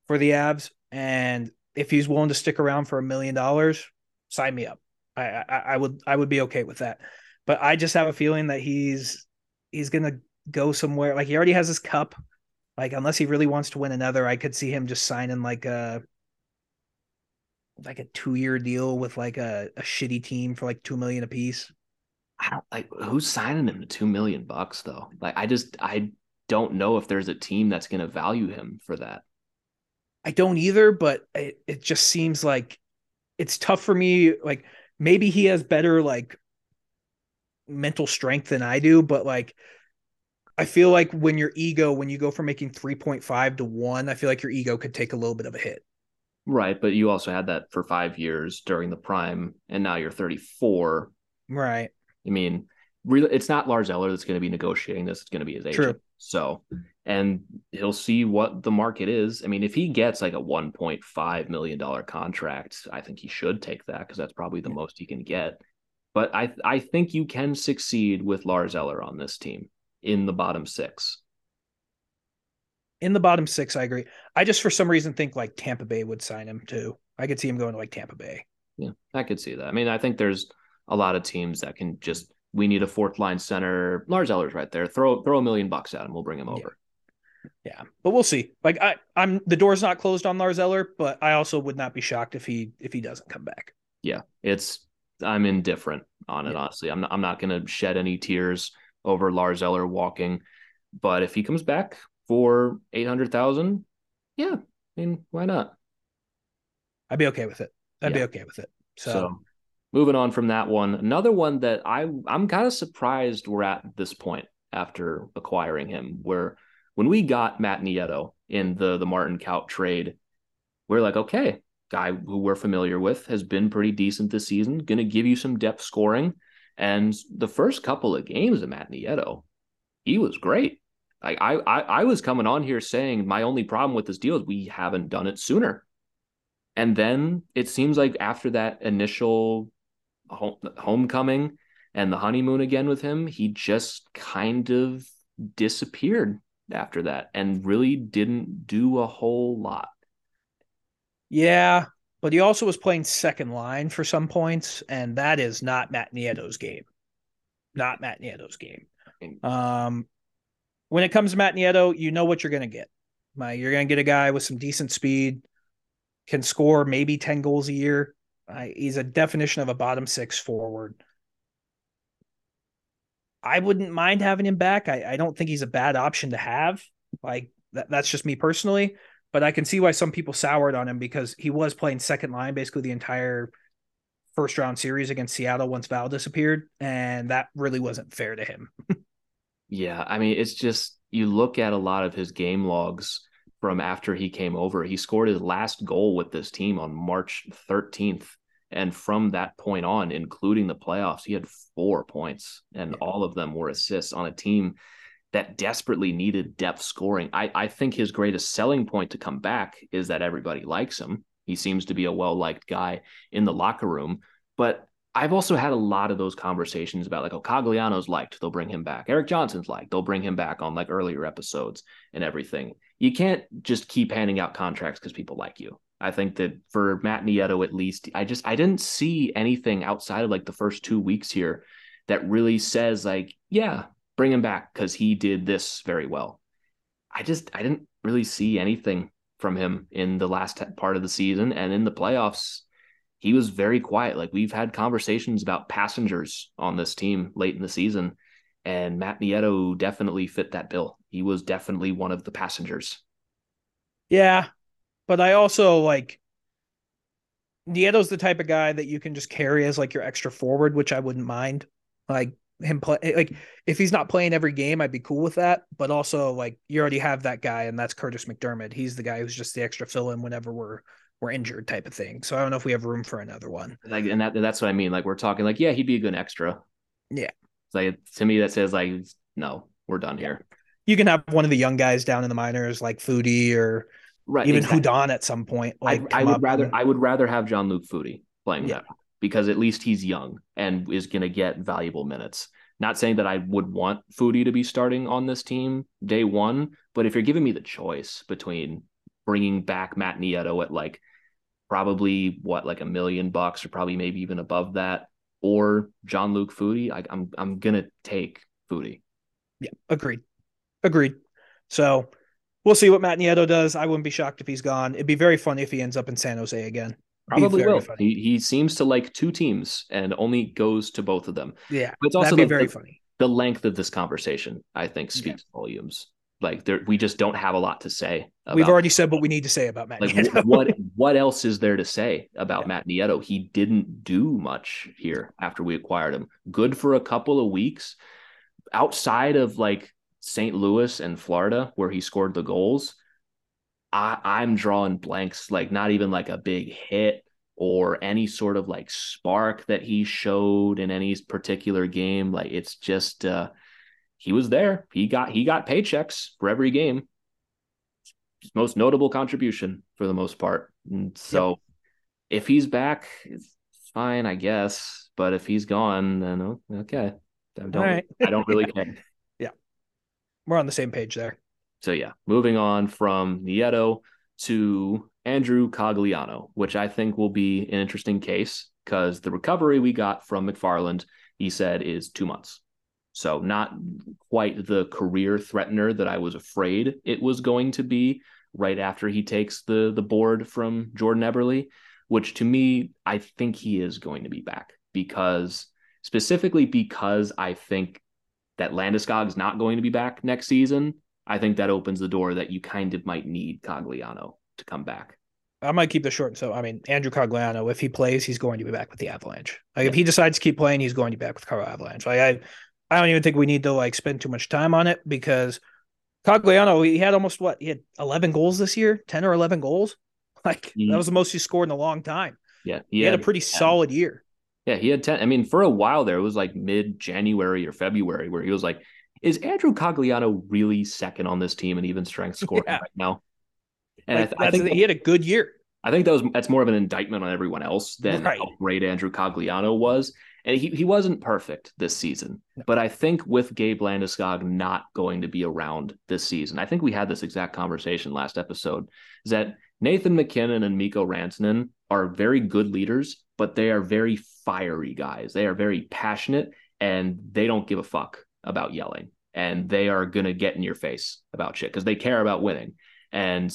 for the Avs, and if he's willing to stick around for a million dollars, sign me up. I, I, I would I would be okay with that. But I just have a feeling that he's he's gonna go somewhere. Like he already has his cup. Like unless he really wants to win another, I could see him just signing like a like a two year deal with like a, a shitty team for like two million a piece.
I don't like who's signing him to two million bucks though. Like I just I don't know if there's a team that's going to value him for that.
I don't either, but it, it just seems like it's tough for me. Like maybe he has better like mental strength than I do, but like I feel like when your ego, when you go from making 3.5 to one, I feel like your ego could take a little bit of a hit.
Right. But you also had that for five years during the prime, and now you're 34.
Right.
I mean, really, it's not Lars Eller that's going to be negotiating this. It's going to be his agent. True. So, and he'll see what the market is. I mean, if he gets like a $1.5 million contract, I think he should take that because that's probably the most he can get. But I, I think you can succeed with Lars Eller on this team in the bottom six.
In the bottom six, I agree. I just, for some reason, think like Tampa Bay would sign him too. I could see him going to like Tampa Bay.
Yeah, I could see that. I mean, I think there's a lot of teams that can just we need a fourth line center. Lars Eller's right there. Throw throw a million bucks at him. We'll bring him over.
Yeah. yeah. but we'll see. Like I, I'm the door's not closed on Lars Eller, but I also would not be shocked if he if he doesn't come back.
Yeah, it's I'm indifferent on it. Yeah. Honestly, I'm not, I'm not going to shed any tears over Lars Eller walking, but if he comes back for eight hundred thousand, yeah, I mean, why not?
I'd be okay with it. I'd yeah. be okay with it. So, so
moving on from that one, another one that I I'm kind of surprised we're at this point after acquiring him, where when we got Matt Nieto in the the Martin Kaut trade, we're like, okay, guy who we're familiar with has been pretty decent this season, going to give you some depth scoring. And the first couple of games of Matt Nieto, he was great. Like I, I, I was coming on here saying my only problem with this deal is we haven't done it sooner. And then it seems like after that initial home, homecoming and the honeymoon again with him, he just kind of disappeared after that and really didn't do a whole lot.
Yeah, but he also was playing second line for some points, and that is not Matt Nieto's game. Not Matt Nieto's game. Um, when it comes to Matt Nieto, you know what you're going to get. You're going to get a guy with some decent speed, can score maybe 10 goals a year. He's a definition of a bottom six forward. I wouldn't mind having him back. I, I don't think he's a bad option to have. Like that, that's just me personally but I can see why some people soured on him because he was playing second line basically the entire first round series against Seattle once Val disappeared, and that really wasn't fair to him.
yeah, I mean, it's just you look at a lot of his game logs from after he came over. He scored his last goal with this team on March 13th. And from that point on, including the playoffs, he had four points, and all of them were assists on a team that desperately needed depth scoring. I, I think his greatest selling point to come back is that everybody likes him. He seems to be a well liked guy in the locker room. But I've also had a lot of those conversations about like, oh, Cogliano's liked, they'll bring him back. Erik Johnson's liked, they'll bring him back on like earlier episodes and everything. You can't just keep handing out contracts because people like you. I think that for Matt Nieto, at least, I just I didn't see anything outside of like the first two weeks here that really says like, yeah, bring him back because he did this very well. I just I didn't really see anything from him in the last part of the season and in the playoffs. He was very quiet. Like we've had conversations about passengers on this team late in the season, and Matt Nieto definitely fit that bill. He was definitely one of the passengers.
Yeah, but I also like Nieto's the type of guy that you can just carry as like your extra forward, which I wouldn't mind. Like him play eh, like if he's not playing every game, I'd be cool with that. But also like you already have that guy, and that's Curtis McDermott. He's the guy who's just the extra fill in whenever we're we're injured type of thing. So I don't know if we have room for another one.
Like and that that's what I mean. Like we're talking like, yeah, he'd be a good extra.
Yeah.
It's like to me that says like no, we're done here.
You can have one of the young guys down in the minors like Foudy or right, even exactly. Hudon at some point.
Like I, I would rather and... I would rather have Jean-Luc Foudy playing yeah. that because at least he's young and is going to get valuable minutes. Not saying that I would want Foudy to be starting on this team day one, but if you're giving me the choice between bringing back Matt Nieto at like probably what like a million bucks or probably maybe even above that, or Jean-Luc Foudy, I, I'm I'm gonna take Foudy.
Yeah, agreed, agreed. So we'll see what Matt Nieto does. I wouldn't be shocked if he's gone. It'd be very funny if he ends up in San Jose again.
Probably will. He, he seems to like two teams and only goes to both of them.
Yeah, but it's also the, very
the,
funny.
The length of this conversation, I think, speaks yeah. volumes. Like there, we just don't have a lot to say.
We've already said what we need to say about Matt.
Like Nieto. what what else is there to say about yeah. Matt Nieto? He didn't do much here after we acquired him. Good for a couple of weeks. Outside of like St. Louis and Florida, where he scored the goals, I, I'm drawing blanks, like not even like a big hit or any sort of like spark that he showed in any particular game. Like it's just uh he was there. He got he got paychecks for every game. His most notable contribution for the most part. And so yep. if he's back, it's fine, I guess. But if he's gone, then oh, okay. I don't right. I don't really care.
We're on the same page there.
So yeah, moving on from Nieto to Andrew Cogliano, which I think will be an interesting case because the recovery we got from MacFarland, he said, is two months. So not quite the career threatener that I was afraid it was going to be right after he takes the the board from Jordan Eberle, which to me, I think he is going to be back because specifically because I think that Landeskog's not going to be back next season I think that opens the door that you kind of might need Cogliano to come back.
I might keep this short. So I mean, Andrew Cogliano, if he plays, he's going to be back with the Avalanche. Like yeah. if he decides to keep playing, he's going to be back with Colorado Avalanche. Like I, I don't even think we need to like spend too much time on it because Cogliano, he had almost what he had eleven goals this year, ten or eleven goals. Like mm. that was the most he scored in a long time.
Yeah,
he, he had, had, a pretty 10. solid year.
Yeah, he had ten. I mean, for a while there, it was like mid January or February where he was like, "Is Andrew Cogliano really second on this team and even strength scoring yeah. right now?"
And like, I, th- I, think he had a good year.
I think that was that's more of an indictment on everyone else than right. how great Andrew Cogliano was. And he, he wasn't perfect this season. No. But I think with Gabe Landeskog not going to be around this season, I think we had this exact conversation last episode, is that Nathan MacKinnon and Mikko Rantanen are very good leaders, but they are very fiery guys. They are very passionate and they don't give a fuck about yelling. And they are going to get in your face about shit because they care about winning. And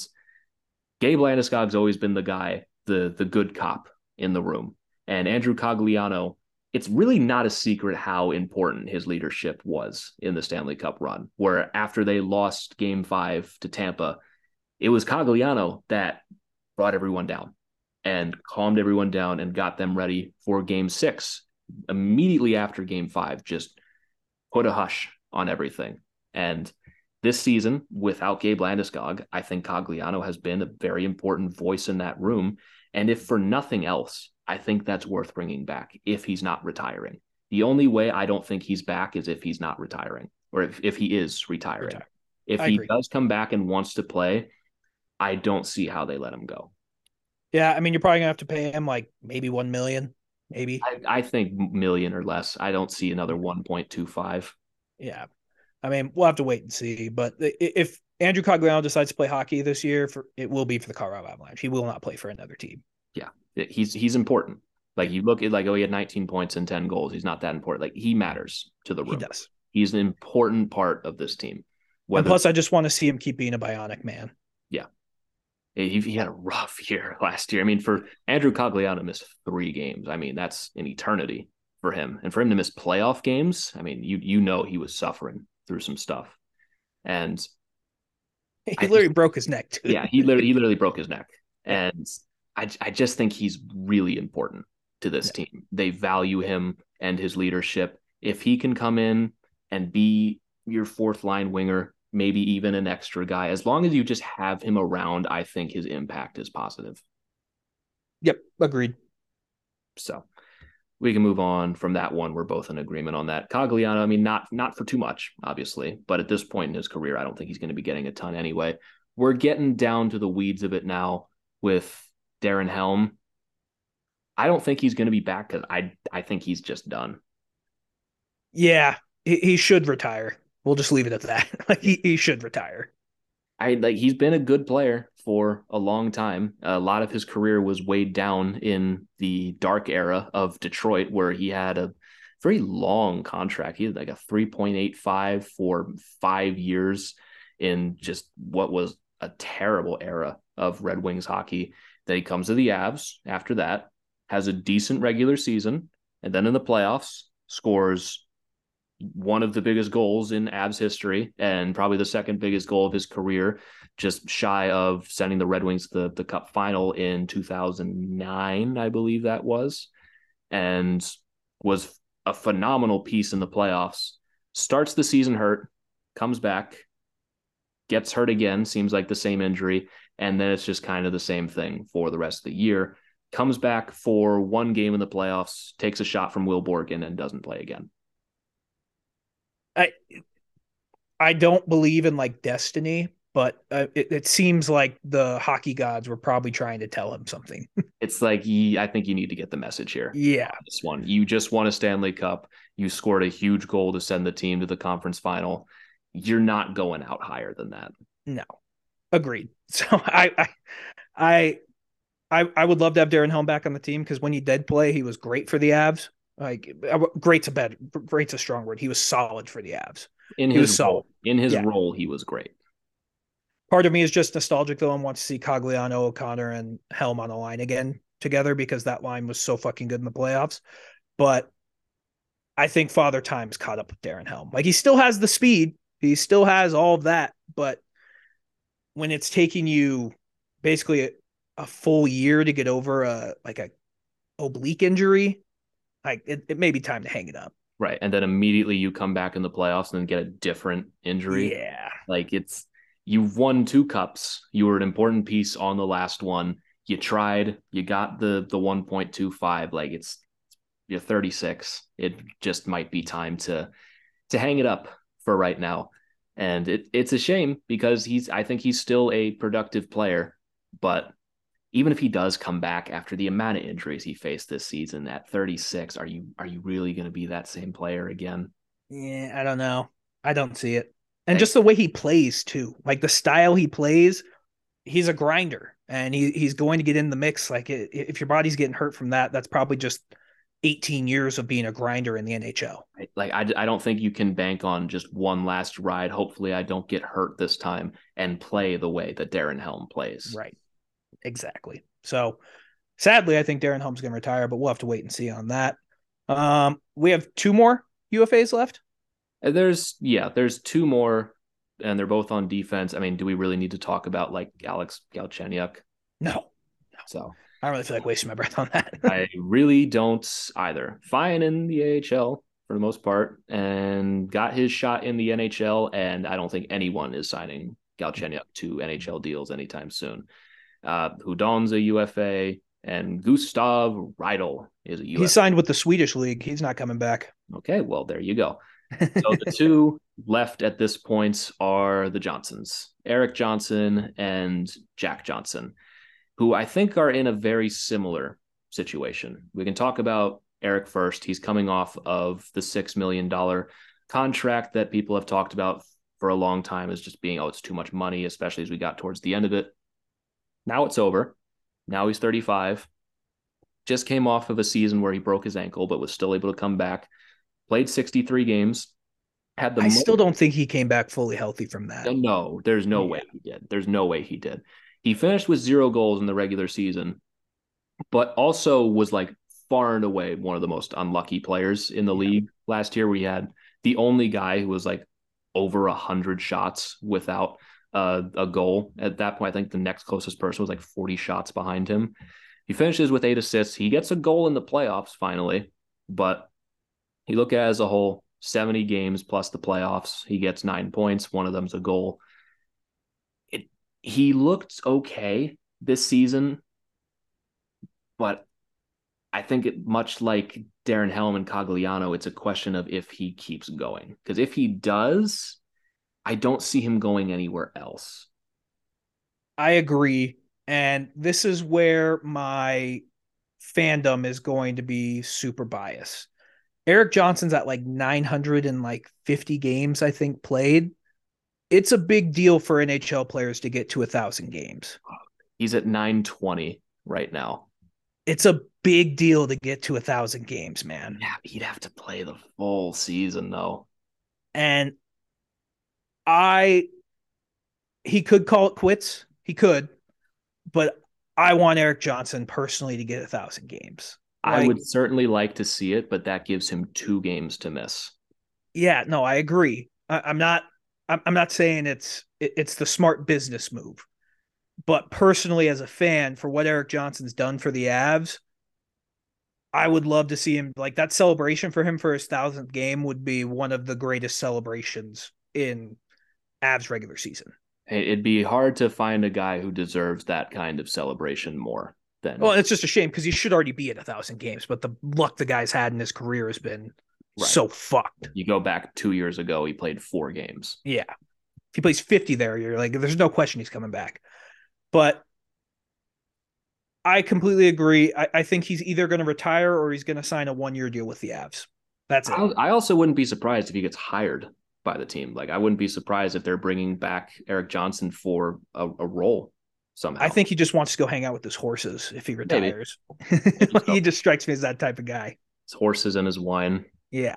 Gabe Landeskog's always been the guy, the the good cop in the room. And Andrew Cogliano, it's really not a secret how important his leadership was in the Stanley Cup run, where after they lost game five to Tampa, it was Cogliano that brought everyone down and calmed everyone down and got them ready for game six. Immediately after game five, just put a hush on everything. And this season, without Gabe Landeskog, I think Cogliano has been a very important voice in that room. And if for nothing else, I think that's worth bringing back if he's not retiring. The only way I don't think he's back is if he's not retiring or if, if he is retiring. Retire. If I he agree. does come back and wants to play, I don't see how they let him go.
Yeah, I mean, you're probably gonna have to pay him like maybe one million, maybe.
I, I think million or less. I don't see another one point two five.
Yeah, I mean, we'll have to wait and see. But if Andrew Cogliano decides to play hockey this year, for it will be for the Colorado Avalanche. He will not play for another team.
Yeah, he's he's important. Like you look at like oh he had 19 points and 10 goals. He's not that important. Like he matters to the room.
He does.
He's an important part of this team.
Whether, and plus, I just want to see him keep being a bionic man.
He, he had a rough year last year. I mean, for Andrew Cogliano missed three games. I mean, that's an eternity for him, and for him to miss playoff games. I mean, you you know he was suffering through some stuff. And
he I literally broke his neck too.
Yeah, he literally he literally broke his neck. And I I just think he's really important to this yeah. team. They value him and his leadership. If he can come in and be your fourth line winger, maybe even an extra guy, as long as you just have him around, I think his impact is positive.
Yep, agreed.
So we can move on from that one. We're both in agreement on that. Cogliano, I mean, not not for too much, obviously, but at this point in his career, I don't think he's going to be getting a ton anyway. We're getting down to the weeds of it now with Darren Helm. I don't think he's going to be back because I I think he's just done.
Yeah, he, he should retire. We'll just leave it at that. like he, he should retire.
I like he's been a good player for a long time. A lot of his career was weighed down in the dark era of Detroit, where he had a very long contract. He had like a 3.85 for five years in just what was a terrible era of Red Wings hockey. Then he comes to the Avs after that, has a decent regular season, and then in the playoffs scores one of the biggest goals in Avs history and probably the second biggest goal of his career, just shy of sending the Red Wings to the, the cup final in 2009, I believe that was, and was a phenomenal piece in the playoffs. Starts the season hurt, comes back, gets hurt again, seems like the same injury, and then it's just kind of the same thing for the rest of the year. Comes back for one game in the playoffs, takes a shot from Will Borgen, and doesn't play again.
I I don't believe in like destiny, but uh, it, it, seems like the hockey gods were probably trying to tell him something.
it's like I think you need to get the message here.
Yeah,
this one you just won a Stanley Cup. You scored a huge goal to send the team to the conference final. You're not going out higher than that.
No, agreed. So I I I I, I would love to have Darren Helm back on the team because when he did play, he was great for the Avs. Like uh, great's a bad, great's a strong word. He was solid for the Avs.
In he his role, in his yeah. role, he was great.
Part of me is just nostalgic though, and wants to see Cogliano, O'Connor, and Helm on the line again together because that line was so fucking good in the playoffs. But I think Father Time's caught up with Darren Helm. Like he still has the speed, he still has all of that, but when it's taking you basically a full year to get over a like a oblique injury, like it, it may be time to hang it up.
Right. And then immediately you come back in the playoffs and then get a different injury.
Yeah.
Like it's you've won two cups. You were an important piece on the last one. You tried, you got the the 1.25. Like it's you're 36. It just might be time to to hang it up for right now. And it it's a shame because he's I think he's still a productive player, but even if he does come back after the amount of injuries he faced this season at 36, are you are you really going to be that same player again?
Yeah, I don't know. I don't see it. And just the way he plays too, like the style he plays, he's a grinder, and he he's going to get in the mix. Like if your body's getting hurt from that, that's probably just 18 years of being a grinder in the NHL.
Like I, I don't think you can bank on just one last ride. Hopefully, I don't get hurt this time and play the way that Darren Helm plays.
Right. Exactly. So sadly, I think Darren Helm's going to retire, but we'll have to wait and see on that. Um, we have two more UFAs left.
And there's yeah, there's two more, and they're both on defense. I mean, do we really need to talk about like Alex Galchenyuk?
No. no.
So
I don't really feel like wasting my breath on that.
I really don't either. Fine in the AHL for the most part, and got his shot in the NHL. And I don't think anyone is signing Galchenyuk to NHL deals anytime soon. Uh, Hudon's a UFA, and Gustav Rydahl is a UFA.
He signed with the Swedish league. He's not coming back.
Okay, well there you go. So the two left at this point are the Johnsons, Erik Johnson and Jack Johnson, who I think are in a very similar situation. We can talk about Erik first. He's coming off of the $6 million contract that people have talked about for a long time as just being, oh, it's too much money, especially as we got towards the end of it. Now it's over. Now he's 35. Just came off of a season where he broke his ankle, but was still able to come back. Played 63 games.
Had the I still don't think he came back fully healthy from that.
No, there's no yeah. way he did. There's no way he did. He finished with zero goals in the regular season, but also was like far and away one of the most unlucky players in the yeah. league last year. We had the only guy who was like over a hundred shots without uh, a goal. At that point, I think the next closest person was like 40 shots behind him. He finishes with eight assists. He gets a goal in the playoffs finally, but you look at as a whole 70 games plus the playoffs. He gets nine points. One of them's a goal. It he looked okay this season, but I think it much like Darren Helm and Cogliano, it's a question of if he keeps going. Because if he does, I don't see him going anywhere else.
I agree. And this is where my fandom is going to be super biased. Erik Johnson's at like 950 games, I think, played. It's a big deal for NHL players to get to a thousand games.
He's at 920 right now.
It's a big deal to get to a thousand games, man.
Yeah, he'd have to play the full season though.
And I he could call it quits. He could, but I want Erik Johnson personally to get a thousand games.
Like, I would certainly like to see it, but that gives him two games to miss.
Yeah, no, I agree. I, am not. I'm, I'm not saying it's it, it's the smart business move, but personally, as a fan, for what Erik Johnson's done for the Avs, I would love to see him like that celebration for him for his thousandth game would be one of the greatest celebrations in Avs regular season.
It'd be hard to find a guy who deserves that kind of celebration more than.
Well, it's just a shame because he should already be at a thousand games, but the luck the guy's had in his career has been right. so fucked.
You go back two years ago, he played four games.
Yeah. If he plays 50 there, you're like, there's no question he's coming back. But I completely agree. I, I think he's either going to retire or he's going to sign a one year deal with the Avs. That's it.
I also wouldn't be surprised if he gets hired by the team. Like I wouldn't be surprised if they're bringing back Erik Johnson for a, a role somehow.
I think he just wants to go hang out with his horses if he retires. he just strikes me as that type of guy.
His horses and his wine.
Yeah.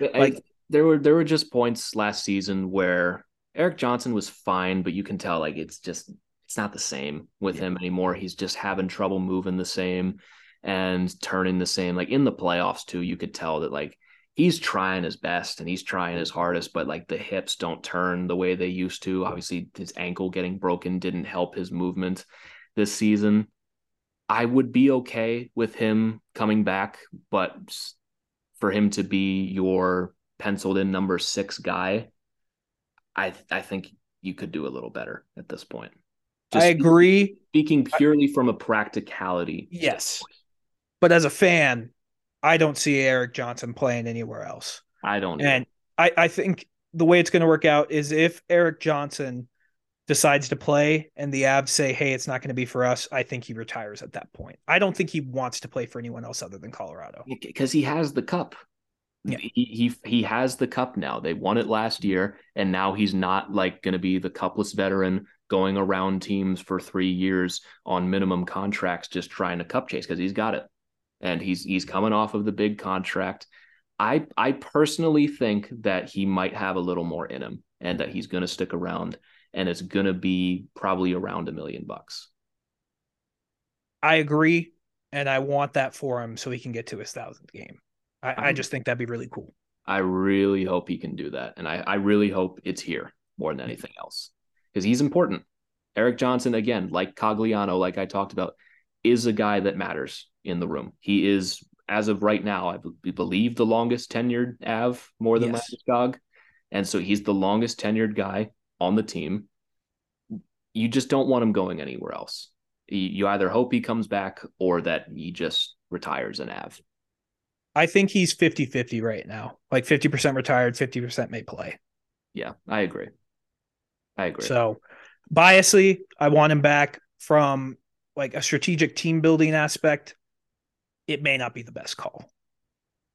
I, like there were there were just points last season where Erik Johnson was fine, but you can tell like it's just it's not the same with yeah. him anymore. He's just having trouble moving the same and turning the same. Like in the playoffs too, you could tell that like he's trying his best and he's trying his hardest, but like the hips don't turn the way they used to. Obviously, his ankle getting broken didn't help his movement this season. I would be okay with him coming back, but for him to be your penciled in number six guy, I I think you could do a little better at this point.
Just I agree.
Speaking purely from a practicality.
Yes. But as a fan, I don't see Erik Johnson playing anywhere else.
I don't.
And I, I think the way it's going to work out is if Erik Johnson decides to play and the Avs say, hey, it's not going to be for us, I think he retires at that point. I don't think he wants to play for anyone else other than Colorado.
Because he has the cup. Yeah. He, he he has the cup now. They won it last year, and now he's not like going to be the cupless veteran going around teams for three years on minimum contracts, just trying to cup chase because he's got it, and he's he's coming off of the big contract. I I personally think that he might have a little more in him, and that he's going to stick around and it's going to be probably around a million bucks.
I agree. And I want that for him so he can get to his thousandth game. I, I just think that'd be really cool.
I really hope he can do that. And I, I really hope it's here more than anything else because he's important. Erik Johnson, again, like Cogliano, like I talked about, is a guy that matters in the room. He is, as of right now, I believe the longest tenured Av more than yes. Landeskog. And so he's the longest tenured guy on the team. You just don't want him going anywhere else. You either hope he comes back or that he just retires an Av.
I think he's 50 50 right now. Like 50% retired, 50% may play.
Yeah, I agree. I agree.
So, biasly, I want him back from like a strategic team building aspect. It may not be the best call.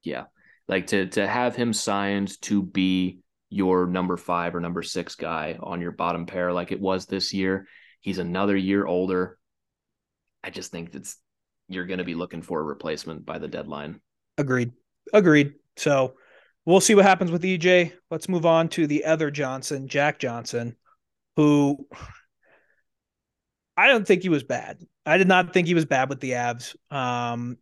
Yeah. Like to to have him signed to be your number five or number six guy on your bottom pair like it was this year. He's another year older. I just think that's you're going to be looking for a replacement by the deadline.
Agreed. Agreed. So we'll see what happens with EJ. Let's move on to the other Johnson, Jack Johnson, who I don't think he was bad. I did not think he was bad with the Avs. Um,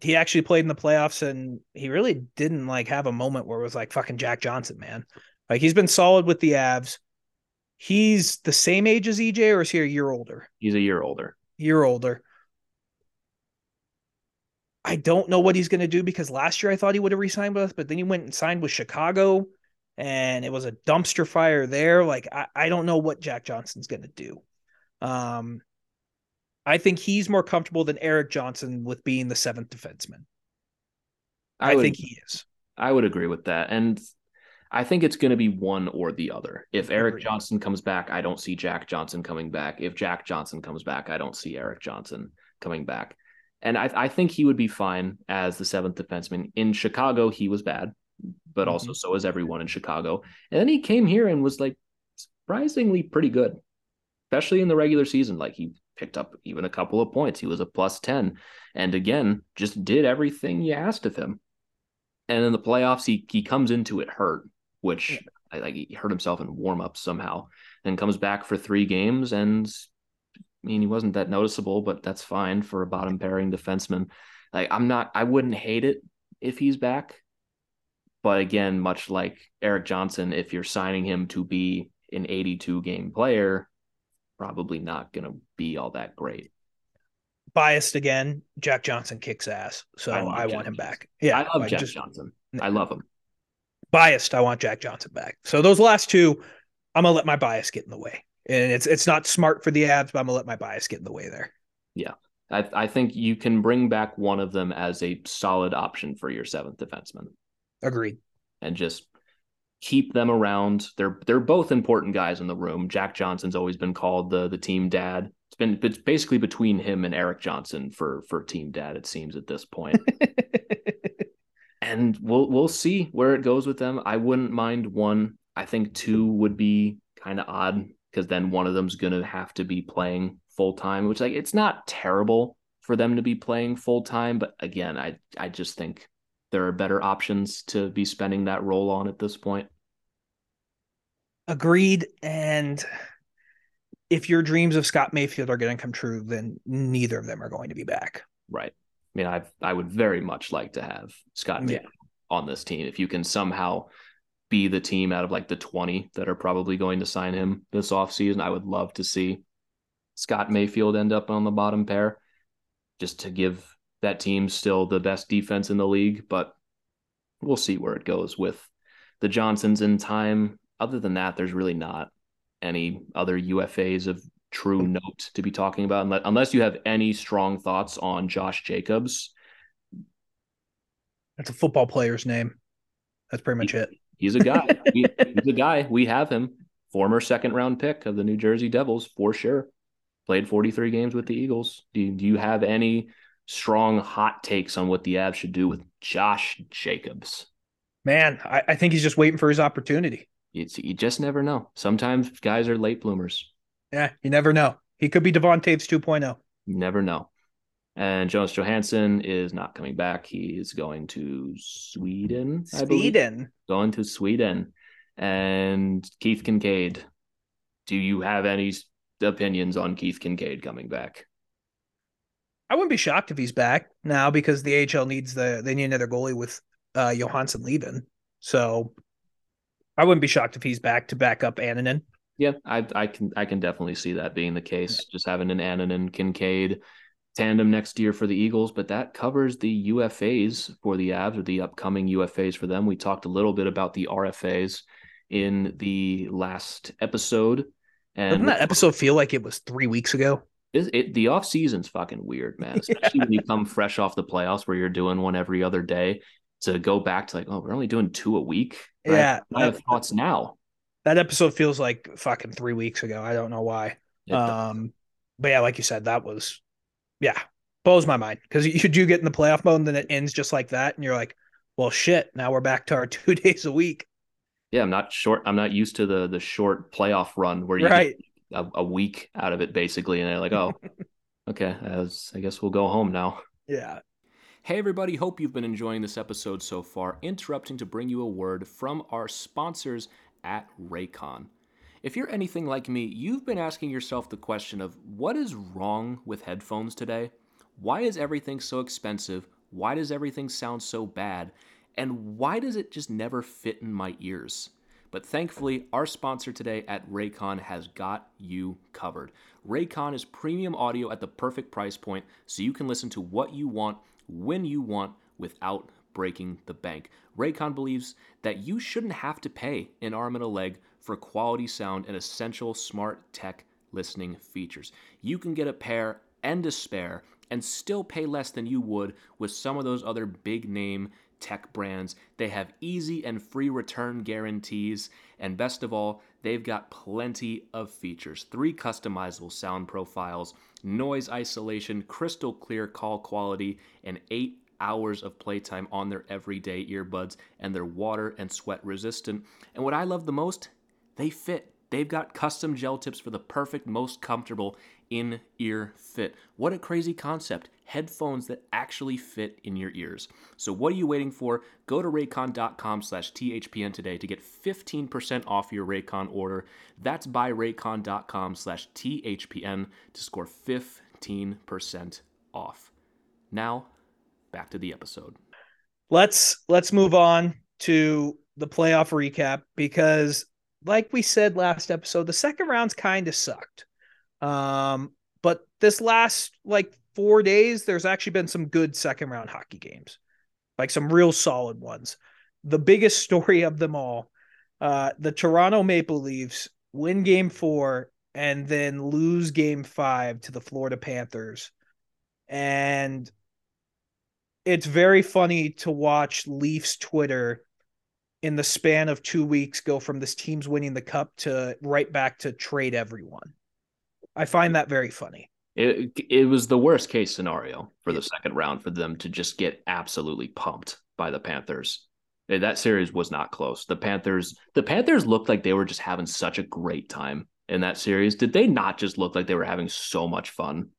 he actually played in the playoffs and he really didn't like have a moment where it was like fucking Jack Johnson, man. Like he's been solid with the Avs. He's the same age as EJ, or is he a year older?
He's a year older.
Year older. I don't know what he's going to do because last year I thought he would have re-signed with us, but then he went and signed with Chicago, and it was a dumpster fire there. Like I, I don't know what Jack Johnson's going to do. Um, I think he's more comfortable than Erik Johnson with being the seventh defenseman. I, I would, think he is.
I would agree with that. And I think it's going to be one or the other. If Erik Johnson comes back, I don't see Jack Johnson coming back. If Jack Johnson comes back, I don't see Erik Johnson coming back. And I, I think he would be fine as the seventh defenseman. In Chicago, he was bad, but mm-hmm. also so is everyone in Chicago. And then he came here and was like surprisingly pretty good, especially in the regular season. Like he picked up even a couple of points. He was a plus 10 and again, just did everything you asked of him. And in the playoffs, he, he comes into it hurt, which yeah. I, like he hurt himself in warm up somehow and comes back for three games. And I mean, he wasn't that noticeable, but that's fine for a bottom pairing defenseman. Like, I'm not, I wouldn't hate it if he's back. But again, much like Erik Johnson, if you're signing him to be an 82 game player, probably not going to be all that great.
Biased again, Jack Johnson kicks ass, so I, I want him back. Yeah,
I love like Jack just, Johnson. I love him.
Biased, I want Jack Johnson back. So those last two, I'm gonna let my bias get in the way, and it's it's not smart for the Avs, but I'm gonna let my bias get in the way there.
Yeah, I, I think you can bring back one of them as a solid option for your seventh defenseman.
Agreed.
And just keep them around. They're they're both important guys in the room. Jack Johnson's always been called the the team dad. It's been it's basically between him and Erik Johnson for for team dad. It seems at this point. and we'll we'll see where it goes with them. I wouldn't mind one. I think two would be kind of odd because then one of them's gonna have to be playing full time, which like it's not terrible for them to be playing full time, but again, I I just think there are better options to be spending that role on at this point.
Agreed. And if your dreams of Scott Mayfield are going to come true, then neither of them are going to be back.
Right. I mean, I I would very much like to have Scott Mayfield yeah. on this team. If you can somehow be the team out of like the 20 that are probably going to sign him this offseason, I would love to see Scott Mayfield end up on the bottom pair. just to give that team still the best defense in the league. But we'll see where it goes with the Johnsons in time. Other than that, there's really not any other UFAs of true hmm. note to be talking about, unless you have any strong thoughts on Josh Jacobs.
That's a football player's name. That's pretty much
he,
it.
He's a guy. he, he's a guy. We have him. Former second round pick of the New Jersey Devils for sure. Played 43 games with the Eagles. Do you, do you have any strong hot takes on what the Avs should do with Josh Jacobs?
Man, I, I think he's just waiting for his opportunity.
It's, you just never know. Sometimes guys are late bloomers.
Yeah, you never know. He could be Devon Toews 2.0.
You never know. And Jonas Johansson is not coming back. He is going to Sweden.
Sweden.
Going to Sweden. And Keith Kinkaid. Do you have any opinions on Keith Kinkaid coming back?
I wouldn't be shocked if he's back now because the AHL needs the they need another goalie with uh Johansson leaving. So I wouldn't be shocked if he's back to back up Annunen.
Yeah, I I can I can definitely see that being the case. Yeah. Just having an Annunen Kinkaid tandem next year for the Eagles, but that covers the UFAs for the Avs or the upcoming UFAs for them. We talked a little bit about the RFAs in the last episode.
And Doesn't that episode feel like it was three weeks ago?
It, it, the off season's fucking weird, man. Especially yeah. when you come fresh off the playoffs where you're doing one every other day. To go back to like, oh, we're only doing two a week.
Yeah,
I, I have thoughts now.
That episode feels like fucking three weeks ago. I don't know why. um, but yeah, like you said, that was yeah blows my mind because you do get in the playoff mode and then it ends just like that, and you're like, well, shit. Now we're back to our two days a week.
Yeah, I'm not short. I'm not used to the the short playoff run where you right. a, a, week out of it basically, and they're like, oh, okay, as I guess we'll go home now.
Yeah.
Hey, everybody, hope you've been enjoying this episode so far. Interrupting to bring you a word from our sponsors at Raycon. If you're anything like me, you've been asking yourself the question of what is wrong with headphones today? Why is everything so expensive? Why does everything sound so bad? And why does it just never fit in my ears? But thankfully, our sponsor today at Raycon has got you covered. Raycon is premium audio at the perfect price point so you can listen to what you want when you want without breaking the bank. Raycon believes that you shouldn't have to pay an arm and a leg for quality sound and essential smart tech listening features. You can get a pair and a spare and still pay less than you would with some of those other big name tech brands. They have easy and free return guarantees, and best of all, they've got plenty of features three customizable sound profiles, noise isolation, crystal clear call quality, and eight hours of playtime on their everyday earbuds, and they're water and sweat resistant. And what I love the most, they fit. They've got custom gel tips for the perfect, most comfortable in ear fit. What a crazy concept. Headphones that actually fit in your ears. So what are you waiting for? Go to raycon.com slash THPN today to get 15% off your Raycon order. That's by raycon.com slash THPN to score 15% off. Now, back to the episode.
Let's let's move on to the playoff recap because like we said last episode, the second rounds kind of sucked. Um, but this last like four days, there's actually been some good second round hockey games, like some real solid ones. The biggest story of them all, uh, the Toronto Maple Leafs win game four and then lose game five to the Florida Panthers. And it's very funny to watch Leafs Twitter in the span of two weeks go from this team's winning the cup to right back to trade everyone. I find that very funny.
It it was the worst case scenario for the second round for them to just get absolutely pumped by the Panthers. Eh, that series was not close. The Panthers the Panthers looked like they were just having such a great time in that series. Did they not just look like they were having so much fun?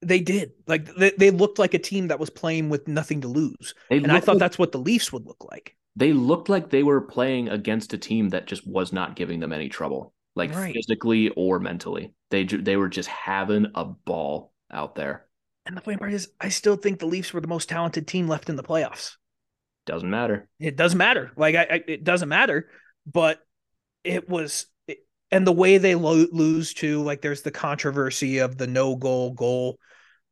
They did. Like they, they looked like a team that was playing with nothing to lose. They and I thought like, that's what the Leafs would look like
they looked like they were playing against a team that just was not giving them any trouble, like right. physically or mentally. They they were just having a ball out there.
And the funny part is, I still think the Leafs were the most talented team left in the playoffs.
Doesn't matter.
It doesn't matter. Like I, I it doesn't matter. But it was, it, and the way they lo- lose to, Like there's the controversy of the no goal goal.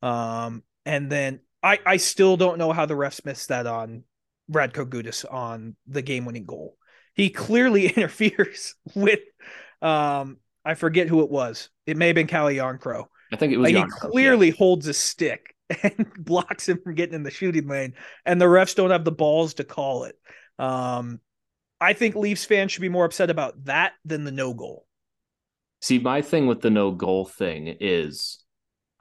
Um, And then I I still don't know how the refs missed that on Radko Gudas on the game winning goal. He clearly interferes with um I forget who it was. It may have been Calle Jarnkrok.
I think it was.
Like he clearly yeah. holds a stick and blocks him from getting in the shooting lane, and the refs don't have the balls to call it. Um, I think Leafs fans should be more upset about that than the no goal.
See, my thing with the no goal thing is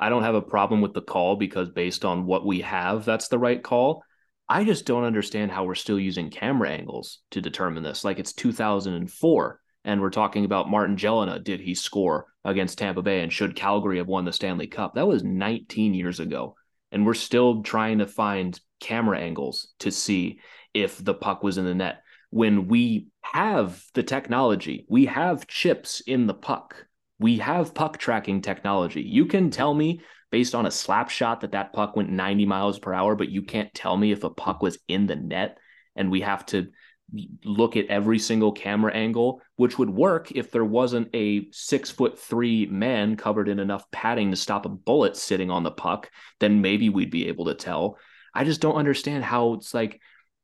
I don't have a problem with the call because based on what we have, that's the right call. I just don't understand how we're still using camera angles to determine this. Like it's 2004 and we're talking about Martin Gelinas. Did he score against Tampa Bay? And should Calgary have won the Stanley Cup? That was 19 years ago. And we're still trying to find camera angles to see if the puck was in the net. When we have the technology, we have chips in the puck, we have puck tracking technology. You can tell me based on a slap shot that that puck went 90 miles per hour, but you can't tell me if a puck was in the net. And we have to look at every single camera angle, which would work if there wasn't a six foot three man covered in enough padding to stop a bullet sitting on the puck, then maybe we'd be able to tell. I just don't understand how it's like,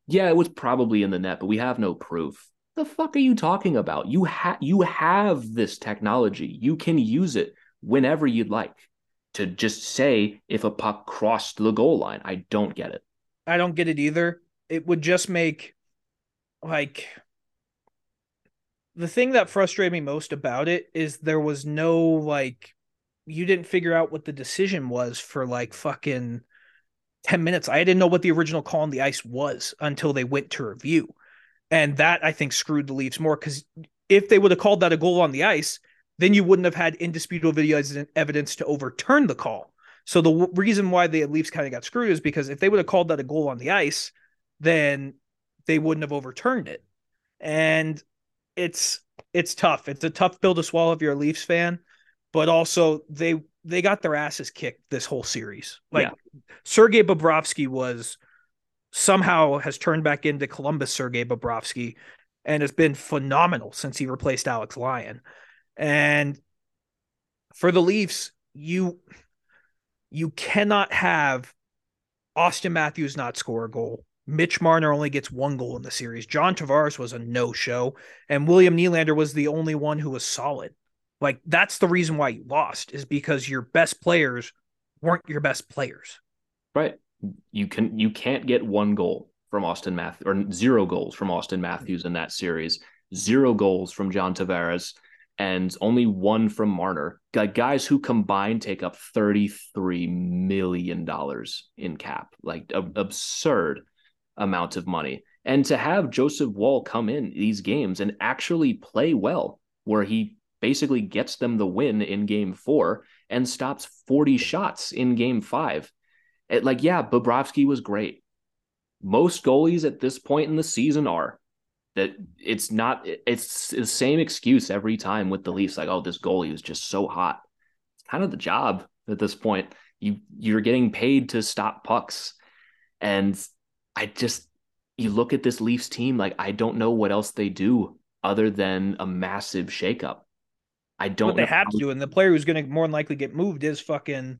yeah, it was probably in the net, but we have no proof. The fuck are you talking about? You have you have this technology. You can use it whenever you'd like to just say if a puck crossed the goal line. I don't get it.
I don't get it either. It would just make like the thing that frustrated me most about it is there was no like you didn't figure out what the decision was for like fucking 10 minutes. I didn't know what the original call on the ice was until they went to review. And that I think screwed the Leafs more because if they would have called that a goal on the ice, then you wouldn't have had indisputable video evidence to overturn the call. So the w- reason why the Leafs kind of got screwed is because if they would have called that a goal on the ice, then they wouldn't have overturned it. And it's it's tough. It's a tough pill to swallow if you're a Leafs fan, but also they they got their asses kicked this whole series. Like yeah. Sergei Bobrovsky was somehow has turned back into Columbus Sergei Bobrovsky and has been phenomenal since he replaced Alex Lyon. And for the Leafs, you you cannot have Auston Matthews not score a goal. Mitch Marner only gets one goal in the series. John Tavares was a no show, and William Nylander was the only one who was solid. Like that's the reason why you lost is because your best players weren't your best players.
Right. You can you can't get one goal from Auston Matthews or zero goals from Auston Matthews in that series. Zero goals from John Tavares and only one from Marner. Guys who combined take up $33 million in cap. Like a, absurd amount of money. And to have Joseph Woll come in these games and actually play well, where he basically gets them the win in game four and stops 40 shots in game five. It, like, yeah, Bobrovsky was great. Most goalies at this point in the season are that it's not, it's the same excuse every time with the Leafs. Like, oh, this goalie was just so hot. It's kind of the job at this point. You, you're getting paid to stop pucks. And I just you look at this Leafs team, like I don't know what else they do other than a massive shakeup. I don't.
Know what they have to do, and the player who's going to more than likely get moved is fucking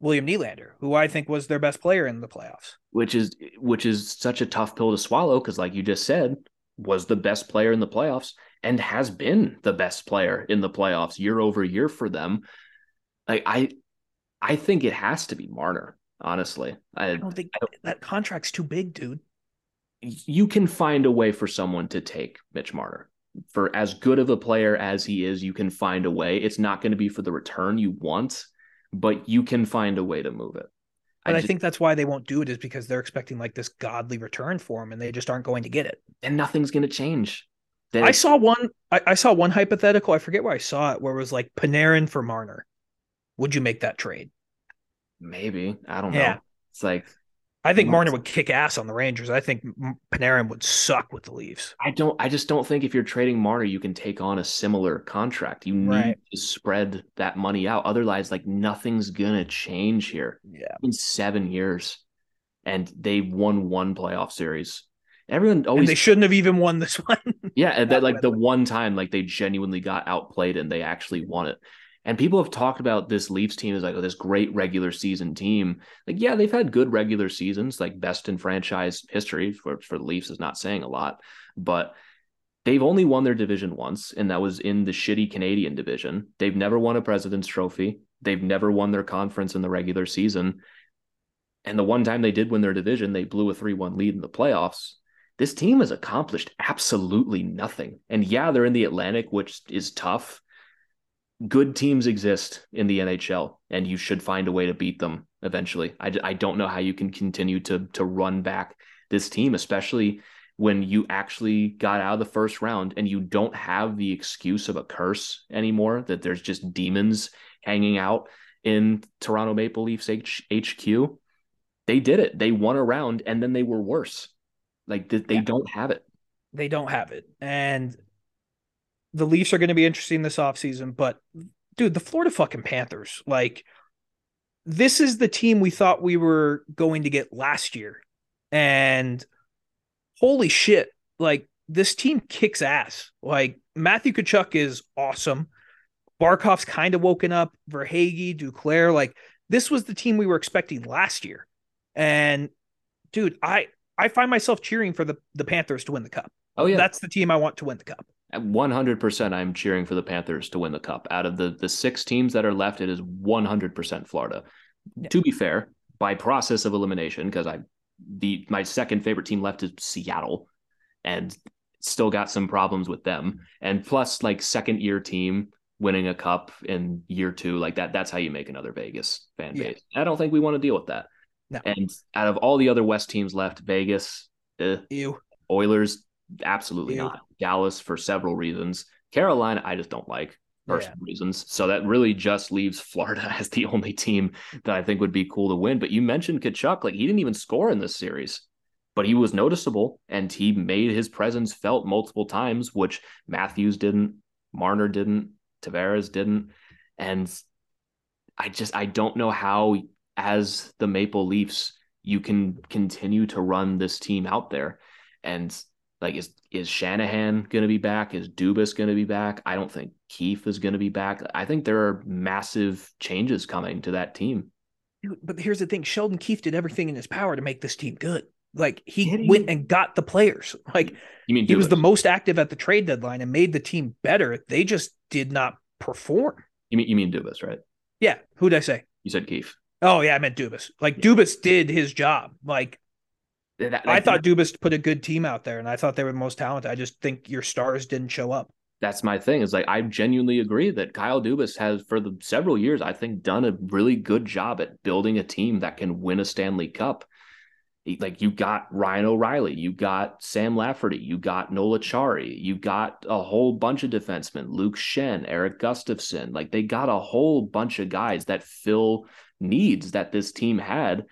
William Nylander, who I think was their best player in the playoffs.
Which is which is such a tough pill to swallow because, like you just said, was the best player in the playoffs and has been the best player in the playoffs year over year for them. Like I, I think it has to be Marner. Honestly,
I, I don't think I don't, that contract's too big, dude.
You can find a way for someone to take Mitch Marner. For as good of a player as he is, you can find a way. It's not going to be for the return you want, but you can find a way to move it.
But I, just, I think that's why they won't do it is because they're expecting like this godly return for him, and they just aren't going to get it.
And nothing's going to change.
I saw one. I, I, saw one hypothetical. I forget where I saw it, where it was like Panarin for Marner. Would you make that trade?
Maybe I don't yeah. know. It's like
I think Marner would kick ass on the Rangers. I think Panarin would suck with the Leafs.
I don't. I just don't think if you're trading Marner, you can take on a similar contract. You need right. to spread that money out. Otherwise, like nothing's gonna change here.
Yeah,
in seven years, and they won one playoff series. Everyone always
and they shouldn't have even won this one.
yeah, that like the one time like they genuinely got outplayed and they actually won it. And people have talked about this Leafs team as like oh, this great regular season team. Like, yeah, they've had good regular seasons, like best in franchise history for, for the Leafs is not saying a lot, but they've only won their division once, and that was in the shitty Canadian division. They've never won a President's Trophy. They've never won their conference in the regular season. And the one time they did win their division, they blew a 3 1 lead in the playoffs. This team has accomplished absolutely nothing. And yeah, they're in the Atlantic, which is tough. Good teams exist in the NHL, and you should find a way to beat them eventually. I, I don't know how you can continue to, to run back this team, especially when you actually got out of the first round and you don't have the excuse of a curse anymore, that there's just demons hanging out in Toronto Maple Leafs H- HQ they did it. They won a round and then they were worse. Like they, they yeah. don't have it.
They don't have it. And the Leafs are going to be interesting this offseason, but dude, the Florida fucking Panthers, like this is the team we thought we were going to get last year. And holy shit, like this team kicks ass. Like Matthew Tkachuk is awesome. Barkov's kind of woken up. Verhaeghe, Duclair, like this was the team we were expecting last year. And dude, I I find myself cheering for the the Panthers to win the cup.
Oh yeah,
that's the team I want to win the cup.
One hundred percent, I'm cheering for the Panthers to win the cup. Out of the the six teams that are left, it is one hundred percent Florida. Yeah. To be fair, by process of elimination, because I the my second favorite team left is Seattle, and still got some problems with them. And plus, like second year team winning a cup in year two, like that. That's how you make another Vegas fan base. Yeah. I don't think we want to deal with that. No. And out of all the other West teams left, Vegas, eh,
Ew.
Oilers, absolutely Ew. not. Dallas for several reasons. Carolina, I just don't like personal yeah. reasons. So that really just leaves Florida as the only team that I think would be cool to win. But you mentioned Tkachuk, like he didn't even score in this series, but he was noticeable and he made his presence felt multiple times, which Matthews didn't, Marner didn't, Tavares didn't. And I just I don't know how as the Maple Leafs, you can continue to run this team out there. And like, is is Shanahan going to be back? Is Dubas going to be back? I don't think Keefe is going to be back. I think there are massive changes coming to that team.
But here's the thing: Sheldon Keefe did everything in his power to make this team good. Like he did went he? and got the players. Like
you mean
he was the most active at the trade deadline and made the team better. They just did not perform.
You mean you mean Dubas, right?
Yeah. Who'd I say?
You said Keefe.
Oh yeah, I meant Dubas. Like Dubas did his job. Like that, that, I thought Dubas put a good team out there, and I thought they were the most talented. I just think your stars didn't show up.
That's my thing. Is like I genuinely agree that Kyle Dubas has, for the several years, I think, done a really good job at building a team that can win a Stanley Cup. Like you got Ryan O'Reilly, you got Sam Lafferty, you got Noel Acciari, you got a whole bunch of defensemen, Luke Schenn, Erik Gustafsson. Like they got a whole bunch of guys that fill needs that this team had,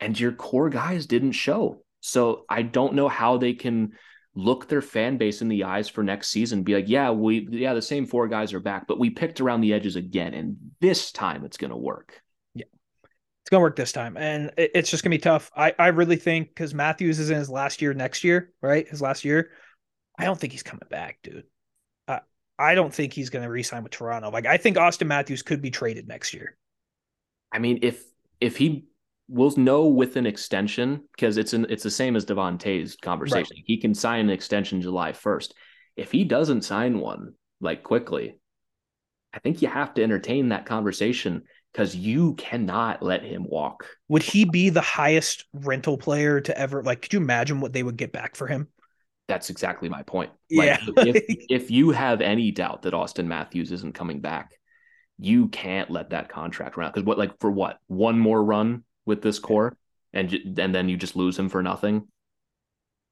and your core guys didn't show. So I don't know how they can look their fan base in the eyes for next season, be like, yeah, we, yeah, the same four guys are back, but we picked around the edges again, and this time it's going to work.
Yeah, it's going to work this time, and it's just going to be tough. I, I really think because Matthews is in his last year next year, right? His last year. I don't think he's coming back, dude. I don't think he's going to re-sign with Toronto. Like I think Auston Matthews could be traded next year.
I mean, if if he will know with an extension, because it's an it's the same as Devon Toews conversation. Right. He can sign an extension July 1st. If he doesn't sign one like quickly, I think you have to entertain that conversation because you cannot let him walk.
Would he be the highest rental player to ever like could you imagine what they would get back for him?
That's exactly my point. Like, yeah. if, if you have any doubt that Auston Matthews isn't coming back, you can't let that contract run out because what like for what one more run with this core and and then you just lose him for nothing.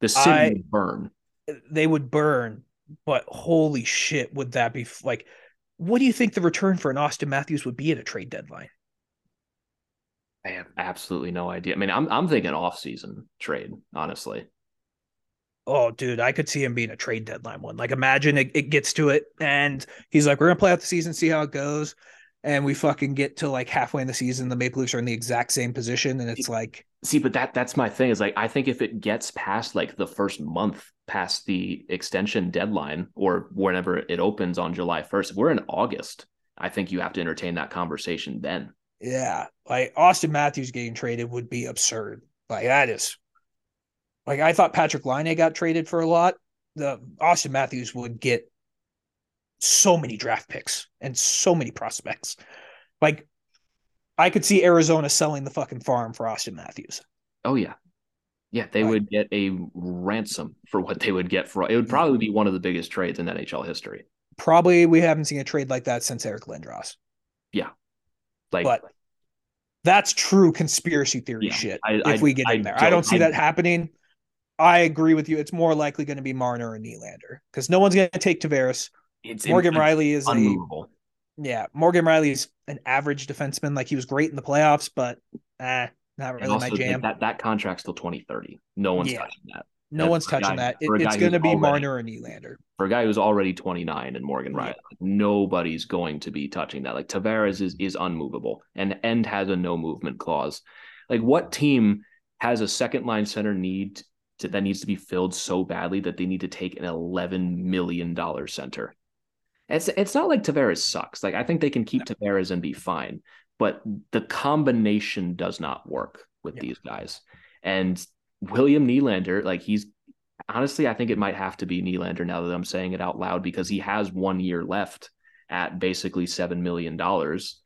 The city I, would burn.
They would burn, but holy shit, would that be like? What do you think the return for an Auston Matthews would be at a trade deadline?
I have absolutely no idea. I mean, I'm I'm thinking off season trade, honestly.
Oh, dude, I could see him being a trade deadline one. Like, imagine it, it gets to it, and he's like, "We're gonna play out the season, see how it goes," and we fucking get to like halfway in the season, the Maple Leafs are in the exact same position, and it's like,
see, but that that's my thing is like, I think if it gets past like the first month past the extension deadline or whenever it opens on July first, if we're in August I think you have to entertain that conversation then.
Yeah, like Auston Matthews getting traded would be absurd. Like that is, like I thought Patrick Laine got traded for a lot. The Auston Matthews would get so many draft picks and so many prospects. Like I could see Arizona selling the fucking farm for Auston Matthews.
Oh yeah. Yeah, they would get a ransom for what they would get for it would probably be one of the biggest trades in NHL history.
Probably we haven't seen a trade like that since Eric Lindros.
Yeah. Like
but that's true conspiracy theory yeah, shit. I, if I, we get in there. I don't see that happening. I agree with you. It's more likely going to be Marner and Nylander because no one's going to take Tavares. It's Morgan Rielly is unmovable. A, yeah, Morgan Rielly's an average defenseman. Like he was great in the playoffs, but eh, not really also, my jam.
That that contract's till twenty thirty. No one's yeah. touching that.
No That's one's touching guy, that. It, it's going to be already, Marner or Nylander.
For a guy who's already 29 and Morgan Rielly, yeah. nobody's going to be touching that. Like Tavares is is unmovable and End has a no movement clause. Like what team has a second line center need to, that needs to be filled so badly that they need to take an 11 million dollar center? It's it's not like Tavares sucks. Like I think they can keep no. Tavares and be fine, but the combination does not work with yeah. these guys. And William Nylander, like he's honestly, I think it might have to be Nylander now that I'm saying it out loud because he has one year left at basically seven million dollars,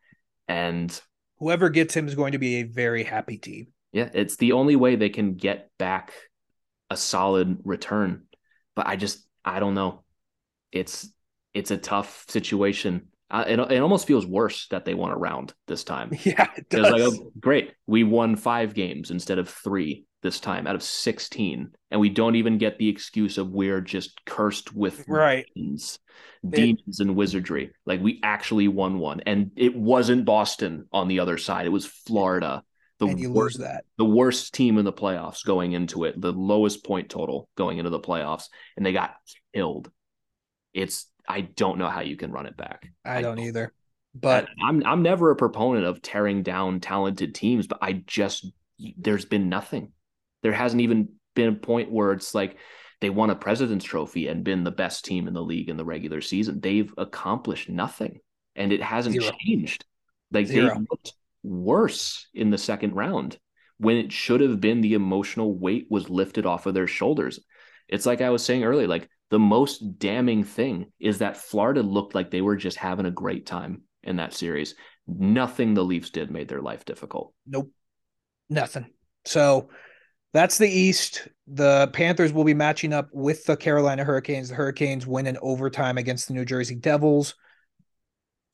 and
whoever gets him is going to be a very happy team.
Yeah, it's the only way they can get back a solid return. But I just I don't know. It's it's a tough situation. Uh, it, it almost feels worse that they won a round this time.
Yeah, it does.
Like, oh, great, we won five games instead of three this time out of 16 and we don't even get the excuse of we're just cursed with
right
demons, demons it, and wizardry like we actually won one and it wasn't boston on the other side it was florida
the and you worst, lose that
the worst team in the playoffs going into it the lowest point total going into the playoffs and they got killed it's i don't know how you can run it back
i, I don't, don't either but
I'm I'm never a proponent of tearing down talented teams, but I just there's been nothing. There hasn't even been a point where it's like they won a president's trophy and been the best team in the league in the regular season. They've accomplished nothing and it hasn't Zero. changed. Like Zero. they looked worse in the second round when it should have been the emotional weight was lifted off of their shoulders. It's like I was saying earlier, like the most damning thing is that Florida looked like they were just having a great time in that series. Nothing the Leafs did made their life difficult.
Nope. Nothing. So that's the East. The Panthers will be matching up with the Carolina Hurricanes. The Hurricanes win in overtime against the New Jersey Devils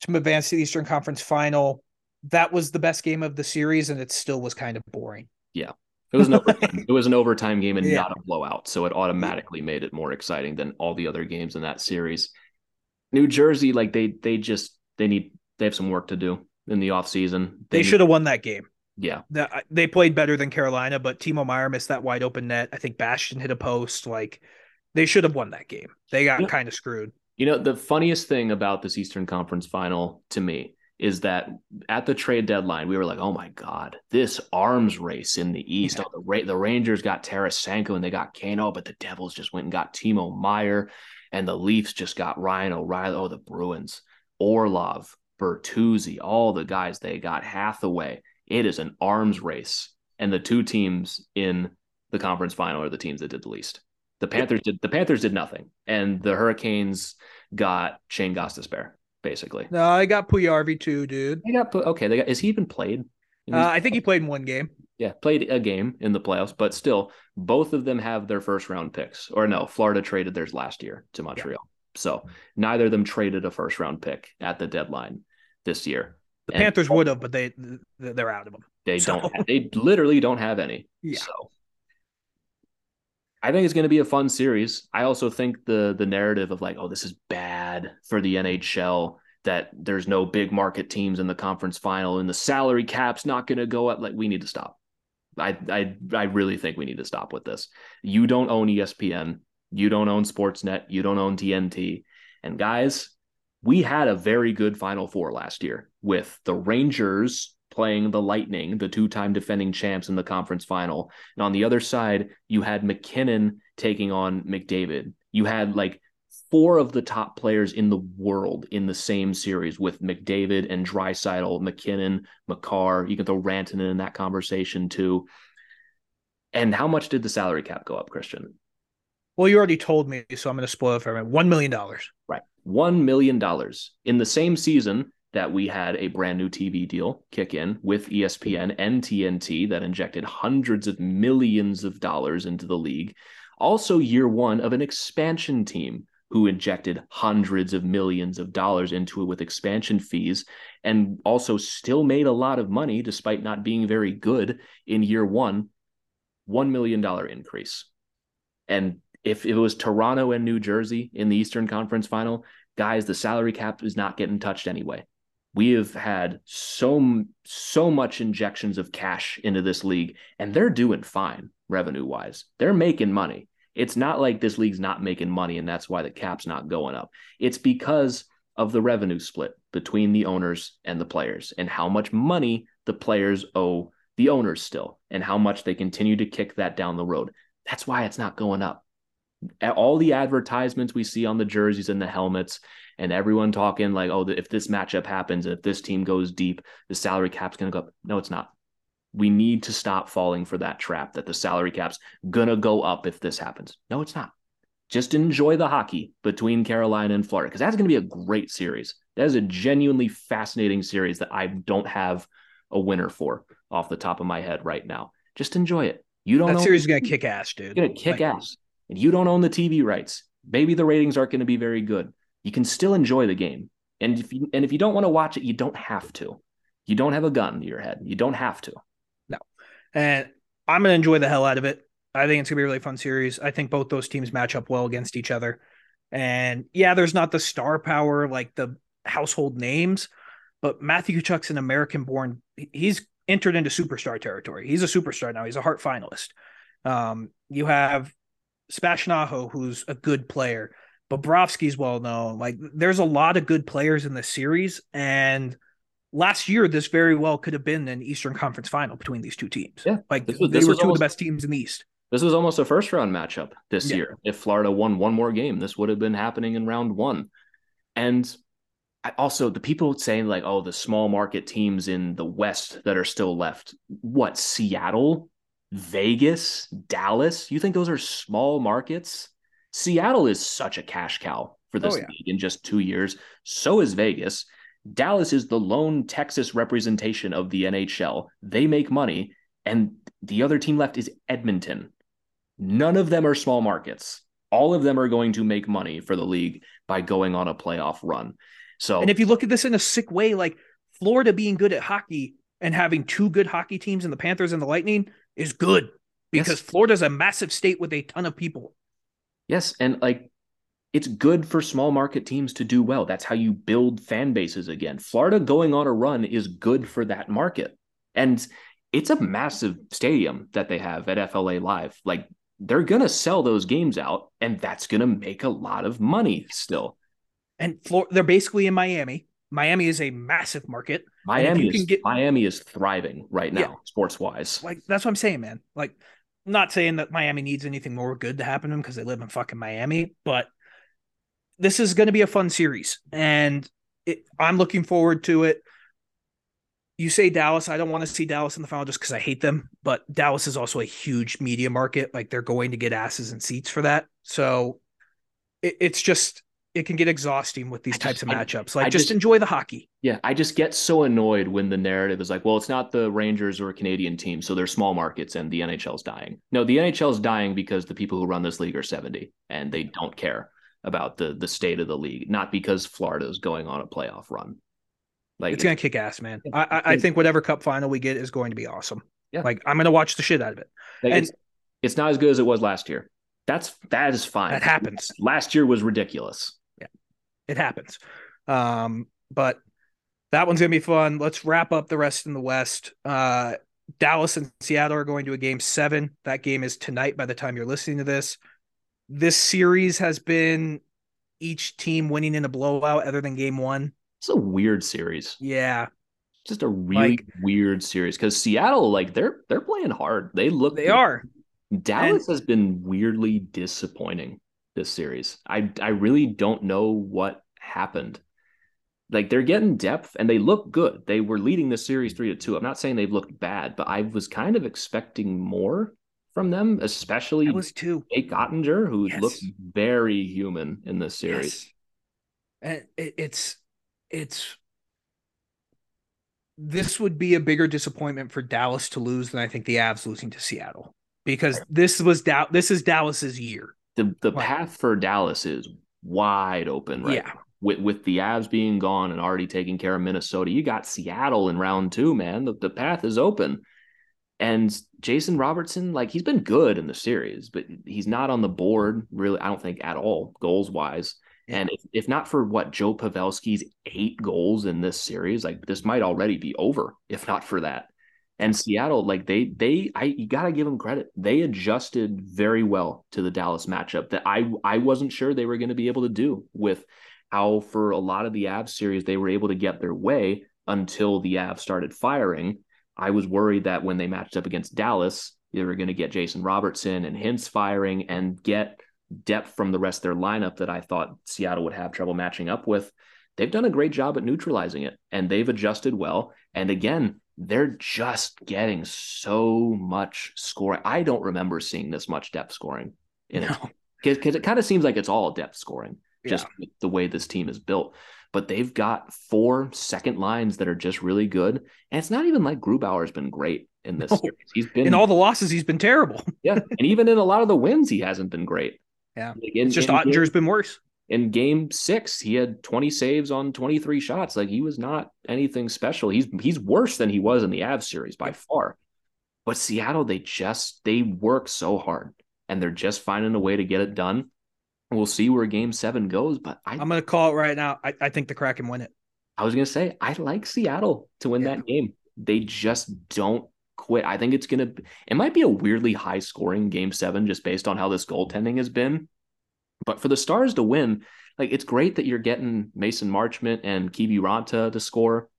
to advance to the Eastern Conference Final. That was the best game of the series, and it still was kind of boring.
Yeah. It was an overtime, it was an overtime game and yeah. not a blowout, so it automatically made it more exciting than all the other games in that series. New Jersey, like they they just they need they have some work to do in the offseason.
They, they should have won that game.
Yeah.
Uh, they played better than Carolina, but Timo Meier missed that wide open net. I think Bastian hit a post. Like they should have won that game. They got yeah. kind of screwed.
You know, the funniest thing about this Eastern Conference final to me is that at the trade deadline, we were like, oh my God, this arms race in the East. Yeah. Oh, the, Ra- the Rangers got Tarasenko and they got Kano, but the Devils just went and got Timo Meier and the Leafs just got Ryan O'Reilly. Oh, the Bruins, Orlov, Bertuzzi, all the guys they got Hathaway. It is an arms race, and the two teams in the conference final are the teams that did the least. The Panthers did the Panthers did nothing, and the Hurricanes got Shane Gostisbehere basically.
No, I got Puljujarvi too, dude.
They got okay. They got is he even played?
Uh, I think he played in one game.
Yeah, played a game in the playoffs, but still, both of them have their first round picks. Or no, Florida traded theirs last year to Montreal. Yeah. So neither of them traded a first round pick at the deadline this year.
The and Panthers would have, but they they're out of them.
They so. don't. They literally don't have any. Yeah. So I think it's going to be a fun series. I also think the the narrative of like, oh, this is bad for the NHL that there's no big market teams in the conference final and the salary cap's not going to go up. Like, we need to stop. I I I really think we need to stop with this. You don't own ESPN. You don't own Sportsnet. You don't own TNT. And guys, we had a very good Final Four last year with the Rangers playing the Lightning, the two time defending champs in the conference final. And on the other side, you had MacKinnon taking on McDavid. You had like four of the top players in the world in the same series with McDavid and Draisaitl, MacKinnon, Makar. You can throw Rantanen in that conversation too. And how much did the salary cap go up, Christian?
Well, you already told me, so I'm going to spoil it for everyone. One million dollars.
Right, one million dollars in the same season that we had a brand new TV deal kick in with ESPN and TNT that injected hundreds of millions of dollars into the league. Also, year one of an expansion team who injected hundreds of millions of dollars into it with expansion fees and also still made a lot of money despite not being very good in year one. $1 million increase. And if it was Toronto and New Jersey in the Eastern Conference final, guys, the salary cap is not getting touched anyway. We have had so so much injections of cash into this league, and they're doing fine revenue wise. They're making money. It's not like this league's not making money and that's why the cap's not going up. It's because of the revenue split between the owners and the players and how much money the players owe the owners still and how much they continue to kick that down the road. That's why it's not going up. All the advertisements we see on the jerseys and the helmets, and everyone talking like, oh, if this matchup happens, if this team goes deep, the salary cap's going to go up. No, it's not we need to stop falling for that trap that the salary cap's gonna go up if this happens. No, it's not. Just enjoy the hockey between Carolina and Florida because that's going to be a great series. That is a genuinely fascinating series that I don't have a winner for off the top of my head right now. Just enjoy it. You don't.
That series is going to kick ass, dude.
Going to kick like, ass, and you don't own the TV rights. Maybe the ratings aren't going to be very good. You can still enjoy the game, and if you and if you don't want to watch it, you don't have to. You don't have a gun to your head. You don't have to
and I'm gonna enjoy the hell out of it. I think it's gonna be a really fun series. I think both those teams match up well against each other. And yeah, there's not the star power like the household names, but Matthew Tkachuk's an American born. He's entered into superstar territory. He's a superstar now. He's a Hart finalist. Um, you have Sebastian Aho, who's a good player. Bobrovsky's well known. Like there's a lot of good players in the series, and last year this very well could have been an Eastern Conference final between these two teams.
Yeah,
like this was, they were two almost, of the best teams in the East.
This was almost a first round matchup this yeah. year. If Florida won one more game, this would have been happening in round one. And I also the people saying like, oh, the small market teams in the West that are still left. What Seattle, Vegas, Dallas? You think those are small markets? Seattle is such a cash cow for oh, this oh, yeah. league in just two years. So is Vegas. Dallas is the lone Texas representation of the NHL. They make money, and the other team left is Edmonton. None of them are small markets. All of them are going to make money for the league by going on a playoff run. So,
and if you look at this in a sick way, like Florida being good at hockey and having two good hockey teams in the Panthers and the Lightning is good because yes. Florida's a massive state with a ton of people.
Yes, and like it's good for small market teams to do well. That's how you build fan bases again. Florida going on a run is good for that market. And it's a massive stadium that they have at FLA Live. Like they're going to sell those games out and that's going to make a lot of money still.
And Flor- they're basically in Miami. Miami is a massive market.
Miami is get- Miami is thriving right now, yeah. sports wise.
Like that's what I'm saying, man. Like, I'm not saying that Miami needs anything more good to happen to them because they live in fucking Miami, but this is going to be a fun series, and it, I'm looking forward to it. You say Dallas. I don't want to see Dallas in the final just because I hate them. But Dallas is also a huge media market. Like they're going to get asses and seats for that. So it, it's just it can get exhausting with these I types just, of matchups. Like just, just, enjoy the hockey.
Yeah, I just get so annoyed when the narrative is like, well, it's not the Rangers or a Canadian team, so they're small markets and the NHL's dying. No, the NHL's dying because the people who run this league are 70 and they don't care about the the state of the league, not because Florida is going on a playoff run.
Like it's gonna kick ass, man. I, I think whatever cup final we get is going to be awesome. Yeah. Like I'm gonna watch the shit out of it.
Like and it's, it's not as good as it was last year. That's that is fine.
That happens.
Last year was ridiculous.
Yeah. It happens. Um, but that one's gonna be fun. Let's wrap up the rest in the West. Uh Dallas and Seattle are going to a game seven. That game is tonight by the time you're listening to this this series has been each team winning in a blowout other than game one.
It's a weird series.
Yeah.
Just a really like, weird series because Seattle, like they're they're playing hard. They look
they good. are.
Dallas and, has been weirdly disappointing this series. I I really don't know what happened. Like they're getting depth and they look good. They were leading the series three to two. I'm not saying they've looked bad, but I was kind of expecting more from them, especially
I was too.
Jake Oettinger, who
Yes.
looks very human in this series.
Yes. It, it's it's this would be a bigger disappointment for Dallas to lose than I think the Avs losing to Seattle because this was Dow- this is Dallas's year.
The the path for Dallas is wide open right
Yeah.
now. With with the Avs being gone and already taking care of Minnesota, you got Seattle in round two, man. The, the path is open. And Jason Robertson, like he's been good in the series, but he's not on the board really, I don't think at all, goals wise. And if, if not for what Joe Pavelski's eight goals in this series, like this might already be over, if not for that. And Seattle, like they they I you gotta give them credit. They adjusted very well to the Dallas matchup that I I wasn't sure they were going to be able to do with how for a lot of the Avs series they were able to get their way until the Avs started firing. I was worried that when they matched up against Dallas, they were going to get Jason Robertson and Hintz firing and get depth from the rest of their lineup that I thought Seattle would have trouble matching up with. They've done a great job at neutralizing it and they've adjusted well. And again, they're just getting so much scoring. I don't remember seeing this much depth scoring in it
No.
because it kind of seems like it's all depth scoring just
Yeah.
the way this team is built. But they've got four second lines that are just really good. And it's not even like Grubauer's been great in this
No.
series. He's been
In all the losses, he's been terrible.
yeah, and even in a lot of the wins, he hasn't been great.
Yeah.
Like in,
It's just
in
Oettinger's
game,
been worse.
in game six, he had 20 saves on 23 shots. Like he was not anything special. He's he's worse than he was in the Avs series by far. But Seattle, they just they work so hard and they're just finding a way to get it done. We'll see where game seven goes, but I,
I'm going to call it right now. I, I think the Kraken win it.
I was gonna say I like Seattle to win
Yeah.
that game. They just don't quit. I think it's gonna. It might be a weirdly high scoring game seven just based on how this goaltending has been. But for the Stars to win, like it's great that you're getting Mason Marchment and Kiviranta to score,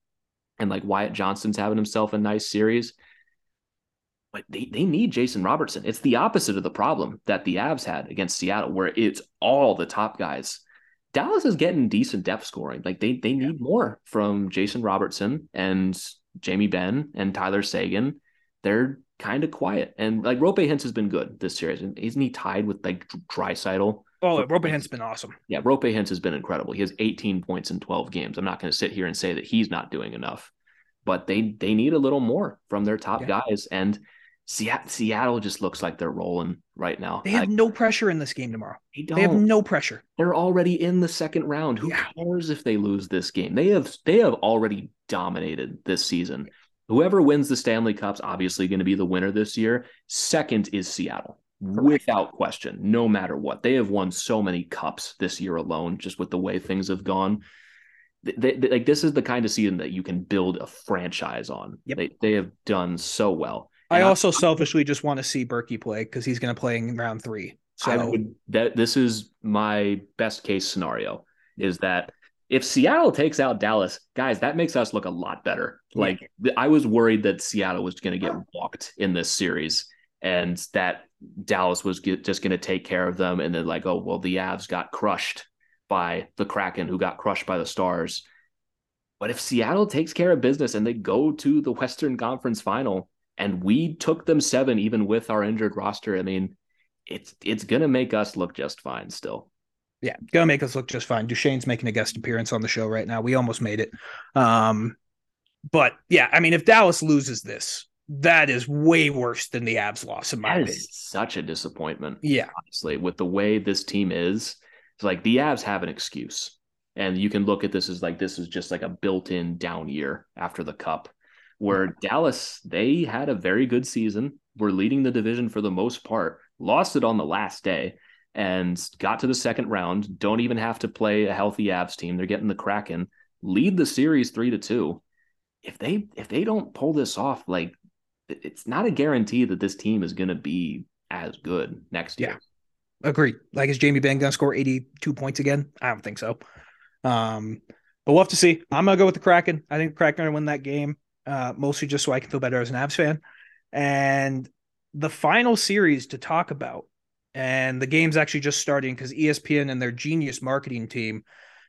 and like Wyatt Johnston's having himself a nice series. But they, they need Jason Robertson. It's the opposite of the problem that the Avs had against Seattle, where it's all the top guys. Dallas is getting decent depth scoring. Like they they need more from Jason Robertson and Jamie Benn and Tyler Seguin. They're kind of quiet. And like Roope Hintz has been good this series. And isn't he tied with like Draisaitl?
Oh, Robert Hint's been awesome.
Yeah, Roope Hintz has been incredible. He has 18 points in 12 games. I'm not going to sit here and say that he's not doing enough, but they they need a little more from their top
Yeah.
guys. And Seattle, just looks like they're rolling right now.
They have
Like,
no pressure in this game tomorrow.
they
They have no pressure.
They're already in the second round. Who
Yeah.
cares if they lose this game? They have they have already dominated this season. Whoever wins the Stanley Cup's obviously going to be the winner this year. Second is Seattle, without question, no matter what. They have won so many cups this year alone, just with the way things have gone. They, they- like this is the kind of season that you can build a franchise on.
Yep.
They they have done so well.
I also selfishly just want to see Berkey play because he's going to play in round three. So
I would that this is my best case scenario is that if Seattle takes out Dallas, guys, that makes us look a lot better. Like I was worried that Seattle was going to get walked in this series and that Dallas was get, just going to take care of them and then like oh well the Avs got crushed by the Kraken who got crushed by the Stars. But if Seattle takes care of business and they go to the Western Conference final and we took them 7 even with our injured roster, I mean it's it's gonna make us look just fine still.
yeah, gonna make us look just fine. Duchesne's making a guest appearance on the show right now. We almost made it. Um, but yeah, I mean, if Dallas loses this, that is way worse than the Avs loss, in my
That
opinion.
is such a disappointment,
Yeah,
honestly, with the way this team is. It's like the Avs have an excuse. And you can look at this as like this is just like a built-in down year after the cup. Where Dallas, they had a very good season, were leading the division for the most part, lost it on the last day, and got to the second round. Don't even have to play a healthy Avs team. They're getting the Kraken, lead the series three to two. If they if they don't pull this off, like it's not a guarantee that this team is going to be as good next year.
Yeah, agreed. Like, is Jamie Benn gonna score eighty-two points again? I don't think so. Um, but we'll have to see. I'm gonna go with the Kraken. I think the Kraken are gonna win that game, uh, mostly just so I can feel better as an Avs fan. And the final series to talk about and the game's actually just starting because ESPN and their genius marketing team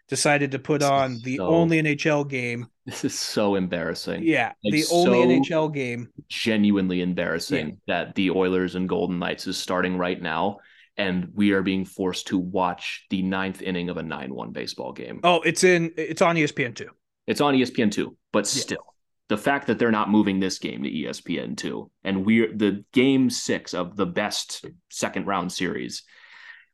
decided to put
This
on the
so-
only NHL game.
This is so embarrassing.
Yeah,
Like,
the only
so-
NHL game.
Genuinely embarrassing that the Oilers and Golden Knights is starting right now, and we are being forced to watch the ninth inning of a nine-one baseball game.
Oh, it's in. It's on ESPN too.
It's on ESPN two, but
Yeah.
still, the fact that they're not moving this game to ESPN two, and we're the game six of the best second round series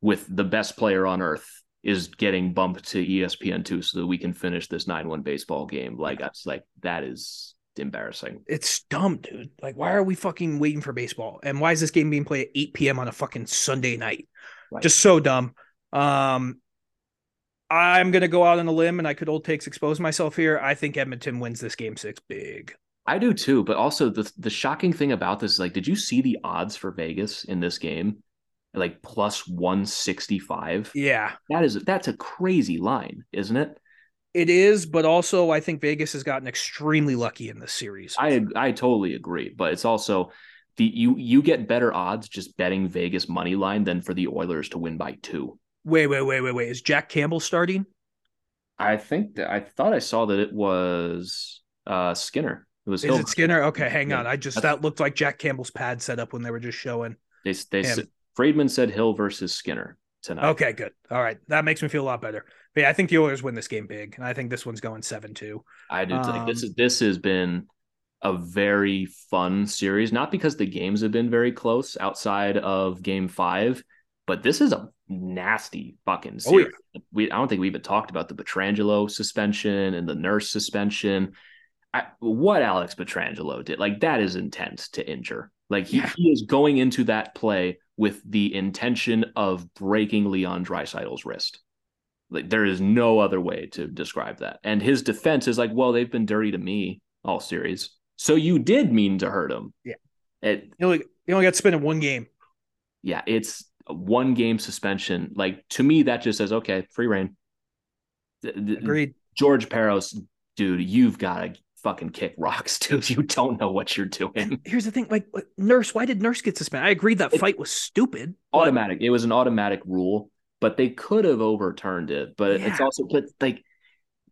with the best player on earth is getting bumped to ESPN two so that we can finish this nine one baseball game. Like that's like that is embarrassing.
It's dumb, dude. Like, why are we fucking waiting for baseball? And why is this game being played at 8 p.m. on a fucking Sunday night?
Right.
Just so dumb. Um, I'm gonna go out on a limb, and I could old takes expose myself here. I think Edmonton wins this game six big.
I do too, but also the the shocking thing about this is like, did you see the odds for Vegas in this game? Like plus one sixty five.
Yeah,
That is that's a crazy line, isn't it?
it is, but also I think Vegas has gotten extremely lucky in this series.
I I totally agree, but it's also the you you get better odds just betting Vegas money line than for the Oilers to win by two.
Wait, wait, wait, wait, wait. Is Jack Campbell starting?
I think that I thought I saw that it was uh Skinner. It was
Is
Hill.
it Skinner? Okay, hang
Yeah.
on. I just that looked like Jack Campbell's pad setup when they were just showing.
They they
Him.
said Friedman said Hill versus Skinner tonight.
Okay, good. All right, that makes me feel a lot better. But yeah, I think the Oilers win this game big, and I think this one's going seven two.
I do think this
Um,
is this has been a very fun series, not because the games have been very close outside of game five, but this is a nasty fucking
Oh, yeah.
series. We I don't think we even talked about the Pietrangelo suspension and the nurse suspension. I, what Alex Pietrangelo did, like that is intent to injure. Like he,
Yeah.
he is going into that play with the intention of breaking Leon Draisaitl's wrist. Like there is no other way to describe that. And his defense is like, well, they've been dirty to me all series. So you did mean to hurt him.
Yeah.
It,
He only he only got spent in one game.
yeah, it's one game suspension. Like to me, that just says, okay, free reign.
Agreed.
George Parros, dude, you've got to fucking kick rocks, dude. You don't know what you're doing.
Here's the thing, like like, Nurse, why did Nurse get suspended? I agreed that
It-
fight was stupid. but-
automatic. It was an automatic rule, but they could have overturned it. But it's also but like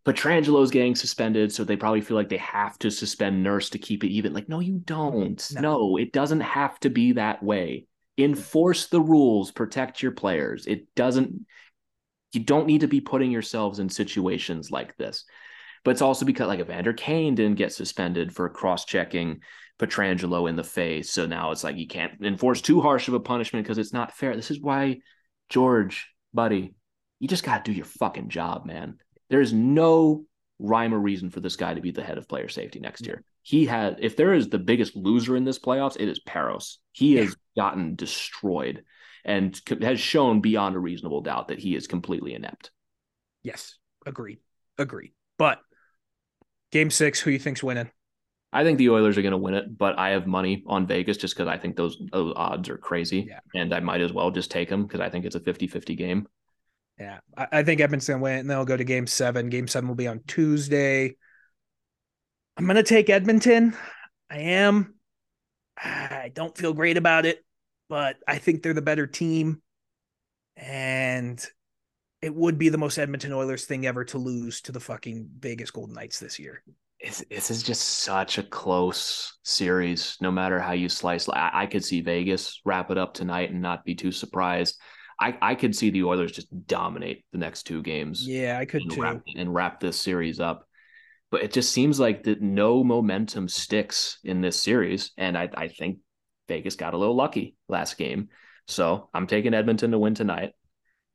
Pietrangelo's getting suspended, so they probably feel like they have to suspend Nurse to keep it even. Like, no, you don't.
No.
No, it doesn't have to be that way. Enforce the rules, protect your players. It doesn't. You don't need to be putting yourselves in situations like this. But it's also because like Evander Kane didn't get suspended for cross-checking Pietrangelo in the face. So now it's like you can't enforce too harsh of a punishment because it's not fair. This is why, George, buddy, you just got to do your fucking job, man. There's no rhyme or reason for this guy to be the head of player safety next mm. year. He had, if there is the biggest loser in this playoffs, it is Parros. He has gotten destroyed and has shown beyond a reasonable doubt that he is completely inept.
Yes, agreed, agreed. But game six, who you think's winning?
I think the Oilers are going to win it, but I have money on Vegas just because I think those, those odds are crazy.
Yeah.
And I might as well just take them because I think it's a 50 50 game.
Yeah, I, I think Edmonton win, and then I'll go to game seven. Game seven will be on Tuesday. I'm gonna take Edmonton. I am. I don't feel great about it, but I think they're the better team, and it would be the most Edmonton Oilers thing ever to lose to the fucking Vegas Golden Knights this year.
It's, this is just such a close series, no matter how you slice. I, I could see Vegas wrap it up tonight and not be too surprised. I, I could see the Oilers just dominate the next two games
Yeah, I could
and
too.
wrap, and wrap this series up. But it just seems like that no momentum sticks in this series. And I, I think Vegas got a little lucky last game. So I'm taking Edmonton to win tonight.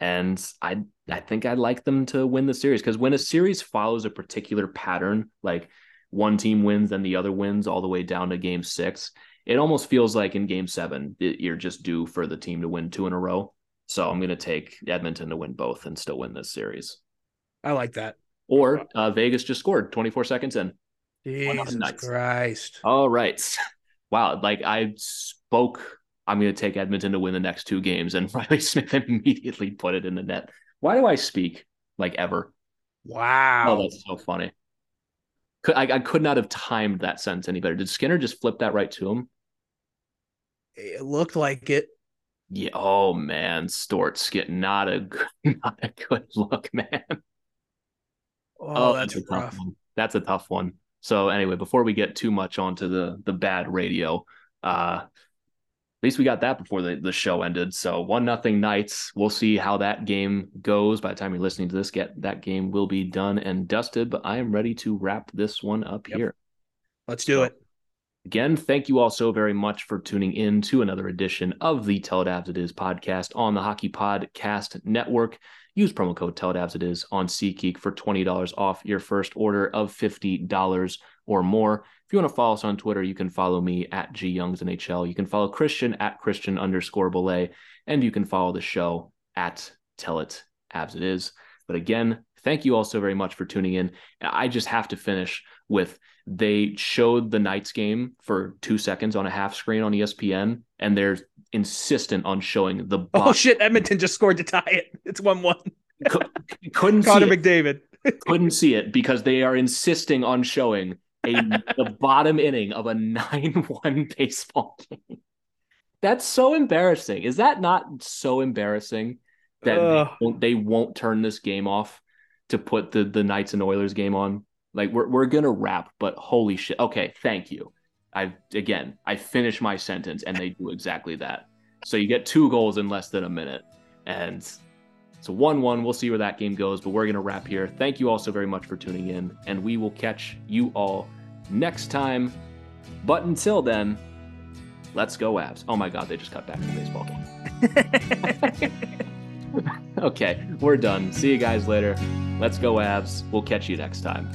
And I I think I'd like them to win the series because when a series follows a particular pattern, like one team wins, then the other wins all the way down to game six, it almost feels like in game seven, you're just due for the team to win two in a row. So I'm going to take Edmonton to win both and still win this series.
I like that.
Or uh, Vegas just scored 24 seconds in. nothing
Jesus Christ.
All right. Wow. Like I spoke, I'm going to take Edmonton to win the next two games, and Reilly Smith immediately put it in the net. Why do I speak like ever?
Wow.
Oh, that's so funny. Could, I, I could not have timed that sentence any better. Did Skinner just flip that right to him?
it looked like it.
Yeah. Oh man, Stort's getting not a not a good look, man.
Oh, that's, that's
a rough. tough one. That's a tough one. So anyway, before we get too much onto the the bad radio, uh, at least we got that before the, the show ended. So one nothing Knights. We'll see how that game goes. By the time you're listening to this, get that game will be done and dusted. But I am ready to wrap this one up yep. here.
Let's do so, it.
Again, thank you all so very much for tuning in to another edition of the Tell It It Is podcast on the Hockey Podcast Network. Use promo code Tell It Is on SeatGeek for $20 off your first order of $50 or more. If you want to follow us on Twitter, you can follow me at G Youngs NHL. You can follow Christian at Christian underscore Bolle, and you can follow the show at Tell It Avs It Is. But again, thank you all so very much for tuning in. I just have to finish with they showed the Knights game for two seconds on a half screen on ESPN, and they're insistent on showing the.
Oh shit! Edmonton just scored to tie it. It's one one.
couldn't
Connor
see
McDavid.
couldn't see it because they are insisting on showing a the bottom inning of a 9-1 baseball game. That's so embarrassing. Is that not so embarrassing that they won't, they won't turn this game off to put the the Knights and Oilers game on? Like we're we're gonna wrap, but holy shit. Okay, thank you. I again I finish my sentence and they do exactly that. So you get two goals in less than a minute. And so 1 1. We'll see where that game goes, but we're to wrap here. Thank you all so very much for tuning in, and we will catch you all next time. But until then, let's go, Avs. Oh my God, they just cut back to the baseball game. okay, we're done. See you guys later. Let's go, Avs. We'll catch you next time.